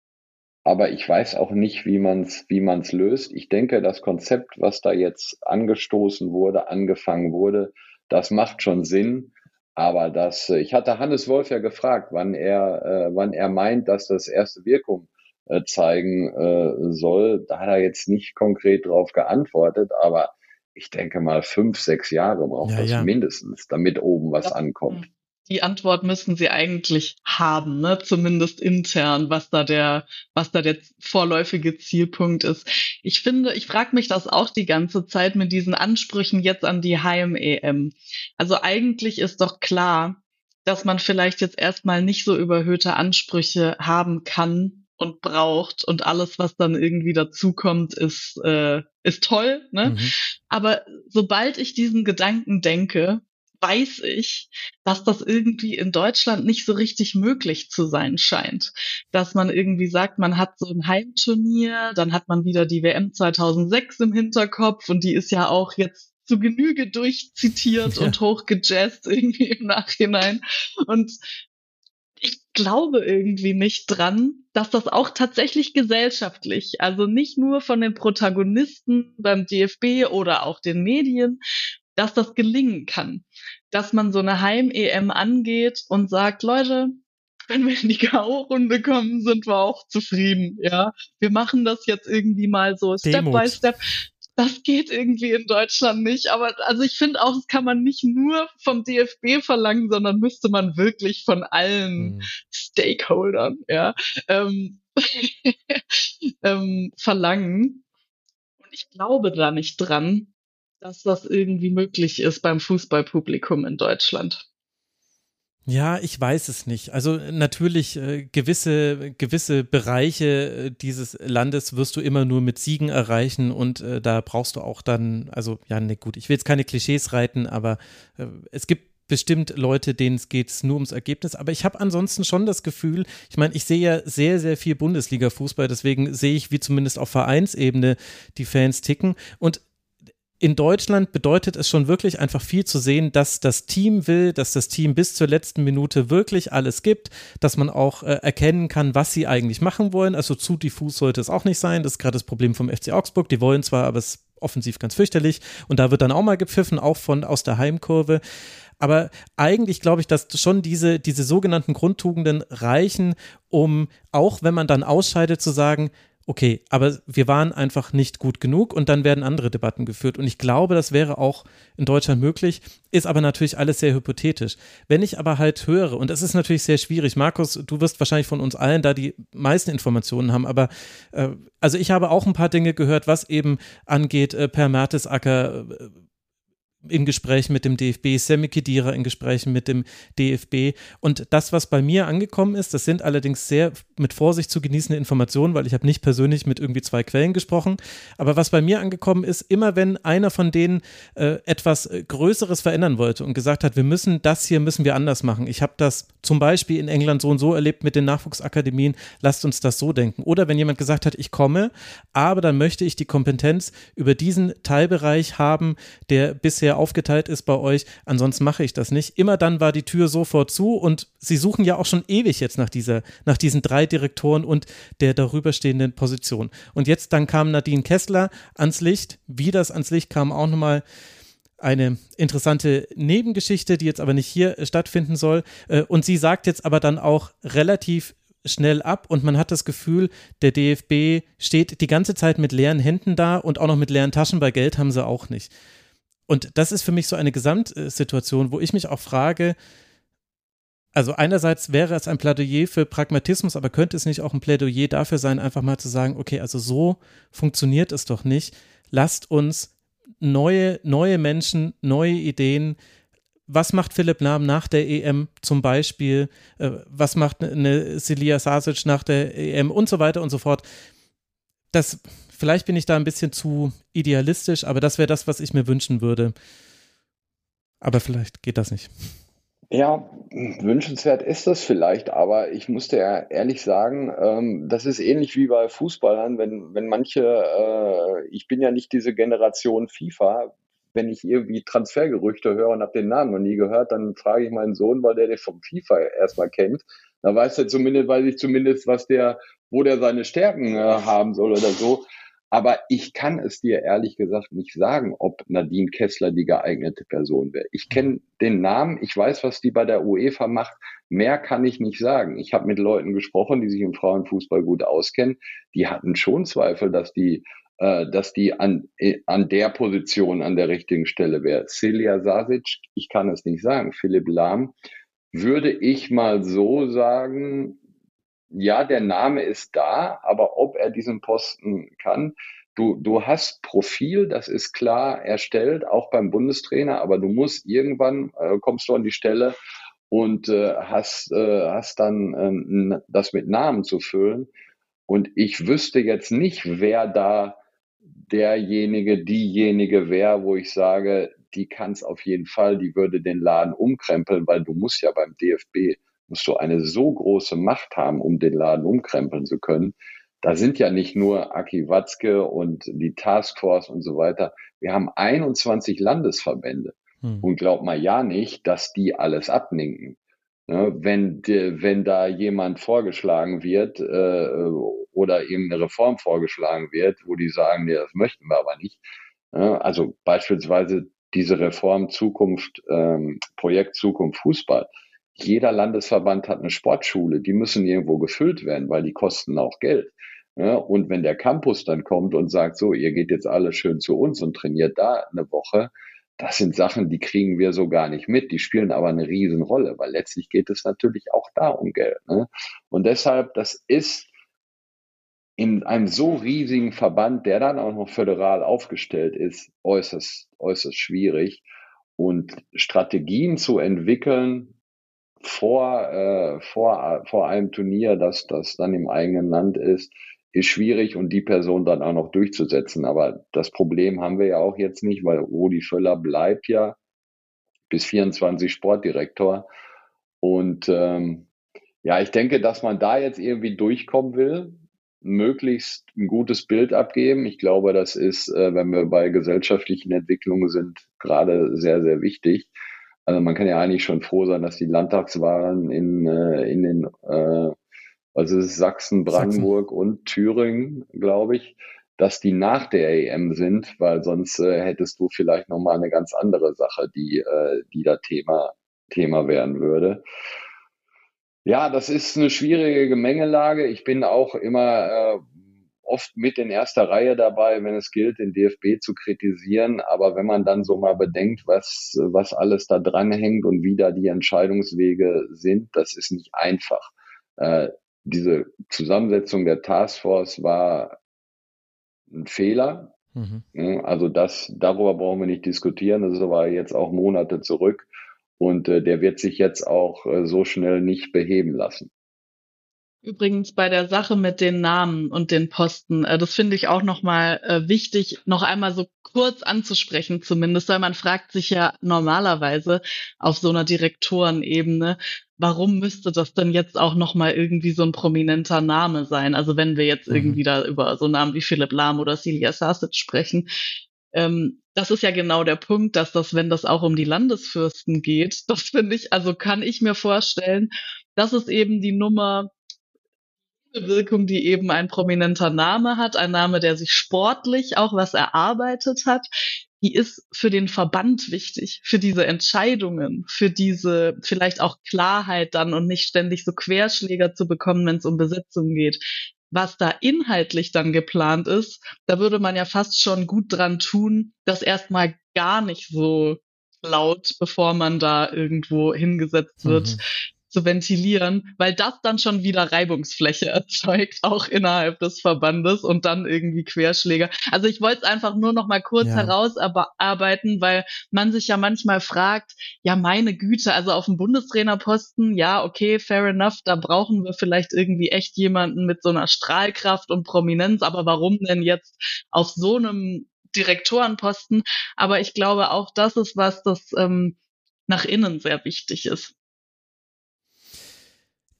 aber ich weiß auch nicht, wie man es wie man's löst. Ich denke, das Konzept, was da jetzt angestoßen wurde, angefangen wurde, das macht schon Sinn. Aber das, ich hatte Hannes Wolf ja gefragt, wann er, äh, wann er meint, dass das erste Wirkung äh, zeigen äh, soll. Da hat er jetzt nicht konkret drauf geantwortet, aber ich denke mal, fünf, sechs Jahre braucht ja, das ja. mindestens, damit oben was ja. ankommt. Die Antwort müssen sie eigentlich haben, ne? zumindest intern, was da der, was da der vorläufige Zielpunkt ist. Ich finde, ich frage mich das auch die ganze Zeit mit diesen Ansprüchen jetzt an die Heim-EM. Also eigentlich ist doch klar, dass man vielleicht jetzt erstmal nicht so überhöhte Ansprüche haben kann und braucht und alles, was dann irgendwie dazukommt, ist, äh, ist toll. Ne? Mhm. Aber sobald ich diesen Gedanken denke, weiß ich, dass das irgendwie in Deutschland nicht so richtig möglich zu sein scheint. Dass man irgendwie sagt, man hat so ein Heimturnier, dann hat man wieder die WM 2006 im Hinterkopf und die ist ja auch jetzt zu Genüge durchzitiert ja. und hochgejazzt irgendwie im Nachhinein. Und ich glaube irgendwie nicht dran, dass das auch tatsächlich gesellschaftlich, also nicht nur von den Protagonisten beim DFB oder auch den Medien, dass das gelingen kann. Dass man so eine Heim-EM angeht und sagt, Leute, wenn wir in die K.O.-Runde kommen, sind wir auch zufrieden, ja. Wir machen das jetzt irgendwie mal so Step by Step das geht irgendwie in Deutschland nicht. Aber also ich finde auch, das kann man nicht nur vom DFB verlangen, sondern müsste man wirklich von allen mhm. Stakeholdern ja, ähm, ähm, verlangen. Und ich glaube da nicht dran, dass das irgendwie möglich ist beim Fußballpublikum in Deutschland. Ja, ich weiß es nicht. Also natürlich äh, gewisse gewisse Bereiche äh, dieses Landes wirst du immer nur mit Siegen erreichen und äh, da brauchst du auch dann, also ja, ne gut, ich will jetzt keine Klischees reiten, aber äh, es gibt bestimmt Leute, denen es geht nur ums Ergebnis. Aber ich habe ansonsten schon das Gefühl, ich meine, ich sehe ja sehr, sehr viel Bundesliga-Fußball, deswegen sehe ich, wie zumindest auf Vereinsebene die Fans ticken. Und in Deutschland bedeutet es schon wirklich einfach viel zu sehen, dass das Team will, dass das Team bis zur letzten Minute wirklich alles gibt, dass man auch äh, erkennen kann, was sie eigentlich machen wollen. Also zu diffus sollte es auch nicht sein. Das ist gerade das Problem vom FC Augsburg. Die wollen zwar, aber es ist offensiv ganz fürchterlich. Und da wird dann auch mal gepfiffen, auch von aus der Heimkurve. Aber eigentlich glaube ich, dass schon diese, diese sogenannten Grundtugenden reichen, um auch wenn man dann ausscheidet, zu sagen, okay, aber wir waren einfach nicht gut genug und dann werden andere Debatten geführt. Und ich glaube, das wäre auch in Deutschland möglich, ist aber natürlich alles sehr hypothetisch. Wenn ich aber halt höre, und das ist natürlich sehr schwierig, Markus, du wirst wahrscheinlich von uns allen da die meisten Informationen haben, aber äh, also ich habe auch ein paar Dinge gehört, was eben angeht, äh, per Mertesacker, äh, in Gesprächen mit dem DFB, Sammy Kedira in Gesprächen mit dem DFB. Und das, was bei mir angekommen ist, das sind allerdings sehr mit Vorsicht zu genießende Informationen, weil ich habe nicht persönlich mit irgendwie zwei Quellen gesprochen. Aber was bei mir angekommen ist, immer wenn einer von denen äh, etwas äh, Größeres verändern wollte und gesagt hat, wir müssen das hier, müssen wir anders machen. Ich habe das zum Beispiel in England so und so erlebt mit den Nachwuchsakademien, lasst uns das so denken. Oder wenn jemand gesagt hat, ich komme, aber dann möchte ich die Kompetenz über diesen Teilbereich haben, der bisher aufgeteilt ist bei euch, ansonsten mache ich das nicht. Immer dann war die Tür sofort zu und sie suchen ja auch schon ewig jetzt nach dieser, nach diesen drei Direktoren und der darüberstehenden Position. Und jetzt dann kam Nadine Kessler ans Licht. Wie das ans Licht kam, auch nochmal eine interessante Nebengeschichte, die jetzt aber nicht hier stattfinden soll. Äh, und sie sagt jetzt aber dann auch relativ schnell ab und man hat das Gefühl, der DFB steht die ganze Zeit mit leeren Händen da und auch noch mit leeren Taschen, bei Geld haben sie auch nicht. Und das ist für mich so eine Gesamtsituation, wo ich mich auch frage, also einerseits wäre es ein Plädoyer für Pragmatismus, aber könnte es nicht auch ein Plädoyer dafür sein, einfach mal zu sagen, okay, also so funktioniert es doch nicht. Lasst uns neue, neue Menschen, neue Ideen. Was macht Philipp Lahm nach der EM zum Beispiel? Äh, was macht eine Celia Sasic nach der EM und so weiter und so fort? Das, Vielleicht bin ich da ein bisschen zu idealistisch, aber das wäre das, was ich mir wünschen würde. Aber vielleicht geht das nicht. Ja, wünschenswert ist das vielleicht, aber ich musste ja ehrlich sagen, ähm, das ist ähnlich wie bei Fußballern, wenn, wenn manche, äh, ich bin ja nicht diese Generation FIFA, wenn ich irgendwie Transfergerüchte höre und habe den Namen noch nie gehört, dann frage ich meinen Sohn, weil der den vom FIFA erstmal kennt. Da weiß er zumindest, weiß ich zumindest, was der, wo der seine Stärken äh, haben soll oder so. Aber ich kann es dir ehrlich gesagt nicht sagen, ob Nadine Kessler die geeignete Person wäre. Ich kenne den Namen, ich weiß, was die bei der UEFA macht. Mehr kann ich nicht sagen. Ich habe mit Leuten gesprochen, die sich im Frauenfußball gut auskennen. Die hatten schon Zweifel, dass die äh, dass die an, äh, an der Position an der richtigen Stelle wäre. Celia Sasic, ich kann es nicht sagen. Philipp Lahm, würde ich mal so sagen, ja, der Name ist da, aber ob er diesen Posten kann, du, du hast Profil, das ist klar erstellt, auch beim Bundestrainer, aber du musst irgendwann, äh, kommst du an die Stelle und äh, hast, äh, hast dann ähm, das mit Namen zu füllen. Und ich wüsste jetzt nicht, wer da derjenige, diejenige wäre, wo ich sage, die kann es auf jeden Fall, die würde den Laden umkrempeln, weil du musst ja beim DFB, musst du eine so große Macht haben, um den Laden umkrempeln zu können. Da sind ja nicht nur Aki Watzke und die Taskforce und so weiter. Wir haben 21 Landesverbände. Hm. Und glaub mal ja nicht, dass die alles abninken. Ne, wenn, wenn da jemand vorgeschlagen wird äh, oder irgendeine Reform vorgeschlagen wird, wo die sagen, nee, das möchten wir aber nicht. Ne, also beispielsweise diese Reform Zukunft, ähm, Projekt Zukunft Fußball. Jeder Landesverband hat eine Sportschule, die müssen irgendwo gefüllt werden, weil die kosten auch Geld. Ja, ne, und wenn der Campus dann kommt und sagt, so, ihr geht jetzt alle schön zu uns und trainiert da eine Woche, das sind Sachen, die kriegen wir so gar nicht mit. Die spielen aber eine Riesenrolle, weil letztlich geht es natürlich auch da um Geld. Ne? Und deshalb, das ist in einem so riesigen Verband, der dann auch noch föderal aufgestellt ist, äußerst, äußerst schwierig. Und Strategien zu entwickeln vor, äh, vor, vor einem Turnier, das, das dann im eigenen Land ist, ist schwierig und die Person dann auch noch durchzusetzen. Aber das Problem haben wir ja auch jetzt nicht, weil Rudi Völler bleibt ja bis 24 Sportdirektor. Und ähm, ja, ich denke, dass man da jetzt irgendwie durchkommen will, möglichst ein gutes Bild abgeben. Ich glaube, das ist, äh, wenn wir bei gesellschaftlichen Entwicklungen sind, gerade sehr, sehr wichtig. Also man kann ja eigentlich schon froh sein, dass die Landtagswahlen in, äh, in den äh, also Sachsen, Brandenburg Sachsen. und Thüringen, glaube ich, dass die nach der EM sind, weil sonst äh, hättest du vielleicht nochmal eine ganz andere Sache, die, äh, die da Thema, Thema werden würde. Ja, das ist eine schwierige Gemengelage. Ich bin auch immer äh, oft mit in erster Reihe dabei, wenn es gilt, den DFB zu kritisieren. Aber wenn man dann so mal bedenkt, was, was alles da dranhängt und wie da die Entscheidungswege sind, das ist nicht einfach. Äh, diese Zusammensetzung der Taskforce war ein Fehler. Mhm. Also das, darüber brauchen wir nicht diskutieren. Das ist aber jetzt auch Monate zurück und äh, der wird sich jetzt auch äh, so schnell nicht beheben lassen. Übrigens bei der Sache mit den Namen und den Posten, äh, das finde ich auch nochmal äh, wichtig, noch einmal so kurz anzusprechen zumindest, weil man fragt sich ja normalerweise auf so einer Direktorenebene, warum müsste das denn jetzt auch nochmal irgendwie so ein prominenter Name sein? Also wenn wir jetzt mhm. irgendwie da über so Namen wie Philipp Lahm oder Celia Sasic sprechen, ähm, das ist ja genau der Punkt, dass das, wenn das auch um die Landesfürsten geht, das finde ich, also kann ich mir vorstellen, dass es eben die Nummer Wirkung, die eben ein prominenter Name hat, ein Name, der sich sportlich auch was erarbeitet hat, die ist für den Verband wichtig, für diese Entscheidungen, für diese vielleicht auch Klarheit dann und nicht ständig so Querschläger zu bekommen, wenn es um Besetzung geht. Was da inhaltlich dann geplant ist, da würde man ja fast schon gut dran tun, das erstmal gar nicht so laut, bevor man da irgendwo hingesetzt wird, mhm zu ventilieren, weil das dann schon wieder Reibungsfläche erzeugt, auch innerhalb des Verbandes und dann irgendwie Querschläger. Also ich wollte es einfach nur noch mal kurz ja. herausarbeiten, weil man sich ja manchmal fragt, ja meine Güte, also auf dem Bundestrainerposten, ja okay, fair enough, da brauchen wir vielleicht irgendwie echt jemanden mit so einer Strahlkraft und Prominenz, aber warum denn jetzt auf so einem Direktorenposten? Aber ich glaube auch, das ist was, das ähm, nach innen sehr wichtig ist.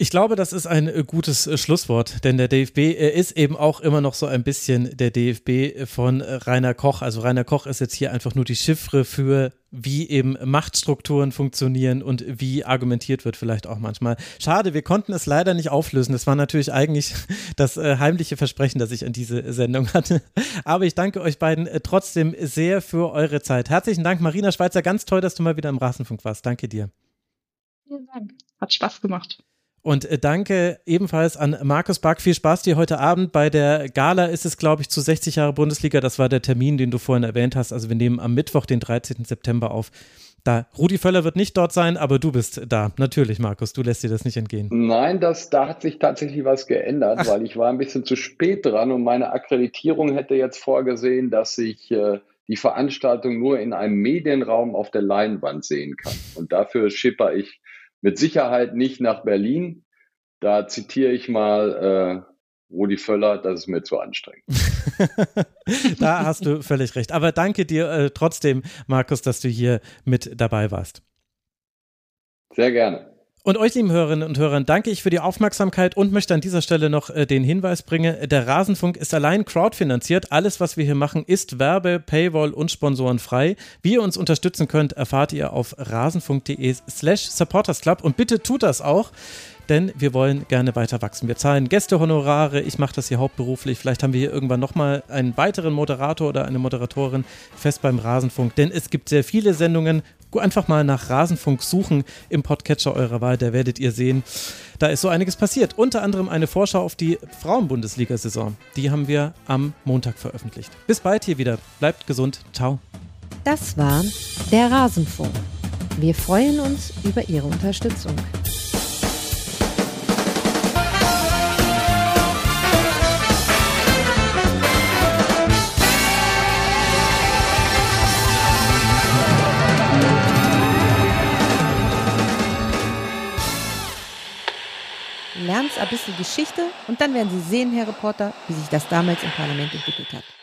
Ich glaube, das ist ein äh, gutes äh, Schlusswort, denn der DFB ist eben auch immer noch so ein bisschen der DFB von Rainer Koch. Also Rainer Koch ist jetzt hier einfach nur die Chiffre für, wie eben Machtstrukturen funktionieren und wie argumentiert wird vielleicht auch manchmal. Schade, wir konnten es leider nicht auflösen. Das war natürlich eigentlich das äh, heimliche Versprechen, das ich an diese Sendung hatte. Aber ich danke euch beiden trotzdem sehr für eure Zeit. Herzlichen Dank, Marina Schweizer. Ganz toll, dass du mal wieder im Rasenfunk warst. Danke dir. Vielen Dank. Hat Spaß gemacht. Und äh, danke ebenfalls an Markus Back. Viel Spaß dir heute Abend. Bei der Gala ist es, glaube ich, zu 60 Jahre Bundesliga. Das war der Termin, den du vorhin erwähnt hast. Also wir nehmen am Mittwoch, den 13. September auf. Da, Rudi Völler wird nicht dort sein, aber du bist da. Natürlich, Markus, du lässt dir das nicht entgehen. Nein, das, da hat sich tatsächlich was geändert, Ach. weil ich war ein bisschen zu spät dran und meine Akkreditierung hätte jetzt vorgesehen, dass ich äh, die Veranstaltung nur in einem Medienraum auf der Leinwand sehen kann. Und dafür schipper ich mit Sicherheit nicht nach Berlin. Da zitiere ich mal äh, Rudi Völler, das ist mir zu anstrengend. da hast du völlig recht. Aber danke dir äh, trotzdem, Markus, dass du hier mit dabei warst. Sehr gerne. Und euch, lieben Hörerinnen und Hörern, danke ich für die Aufmerksamkeit und möchte an dieser Stelle noch äh, den Hinweis bringen, der Rasenfunk ist allein crowdfinanziert. Alles, was wir hier machen, ist Werbe, Paywall und Sponsoren frei. Wie ihr uns unterstützen könnt, erfahrt ihr auf rasenfunk.de slash supportersclub und bitte tut das auch denn wir wollen gerne weiter wachsen. Wir zahlen Gästehonorare, ich mache das hier hauptberuflich. Vielleicht haben wir hier irgendwann nochmal einen weiteren Moderator oder eine Moderatorin fest beim Rasenfunk, denn es gibt sehr viele Sendungen. Einfach mal nach Rasenfunk suchen im Podcatcher eurer Wahl, da werdet ihr sehen, da ist so einiges passiert. Unter anderem eine Vorschau auf die Frauen-Bundesliga-Saison. Die haben wir am Montag veröffentlicht. Bis bald hier wieder. Bleibt gesund. Ciao. Das war der Rasenfunk. Wir freuen uns über Ihre Unterstützung. Lernen ein bisschen Geschichte und dann werden Sie sehen, Herr Reporter, wie sich das damals im Parlament entwickelt hat.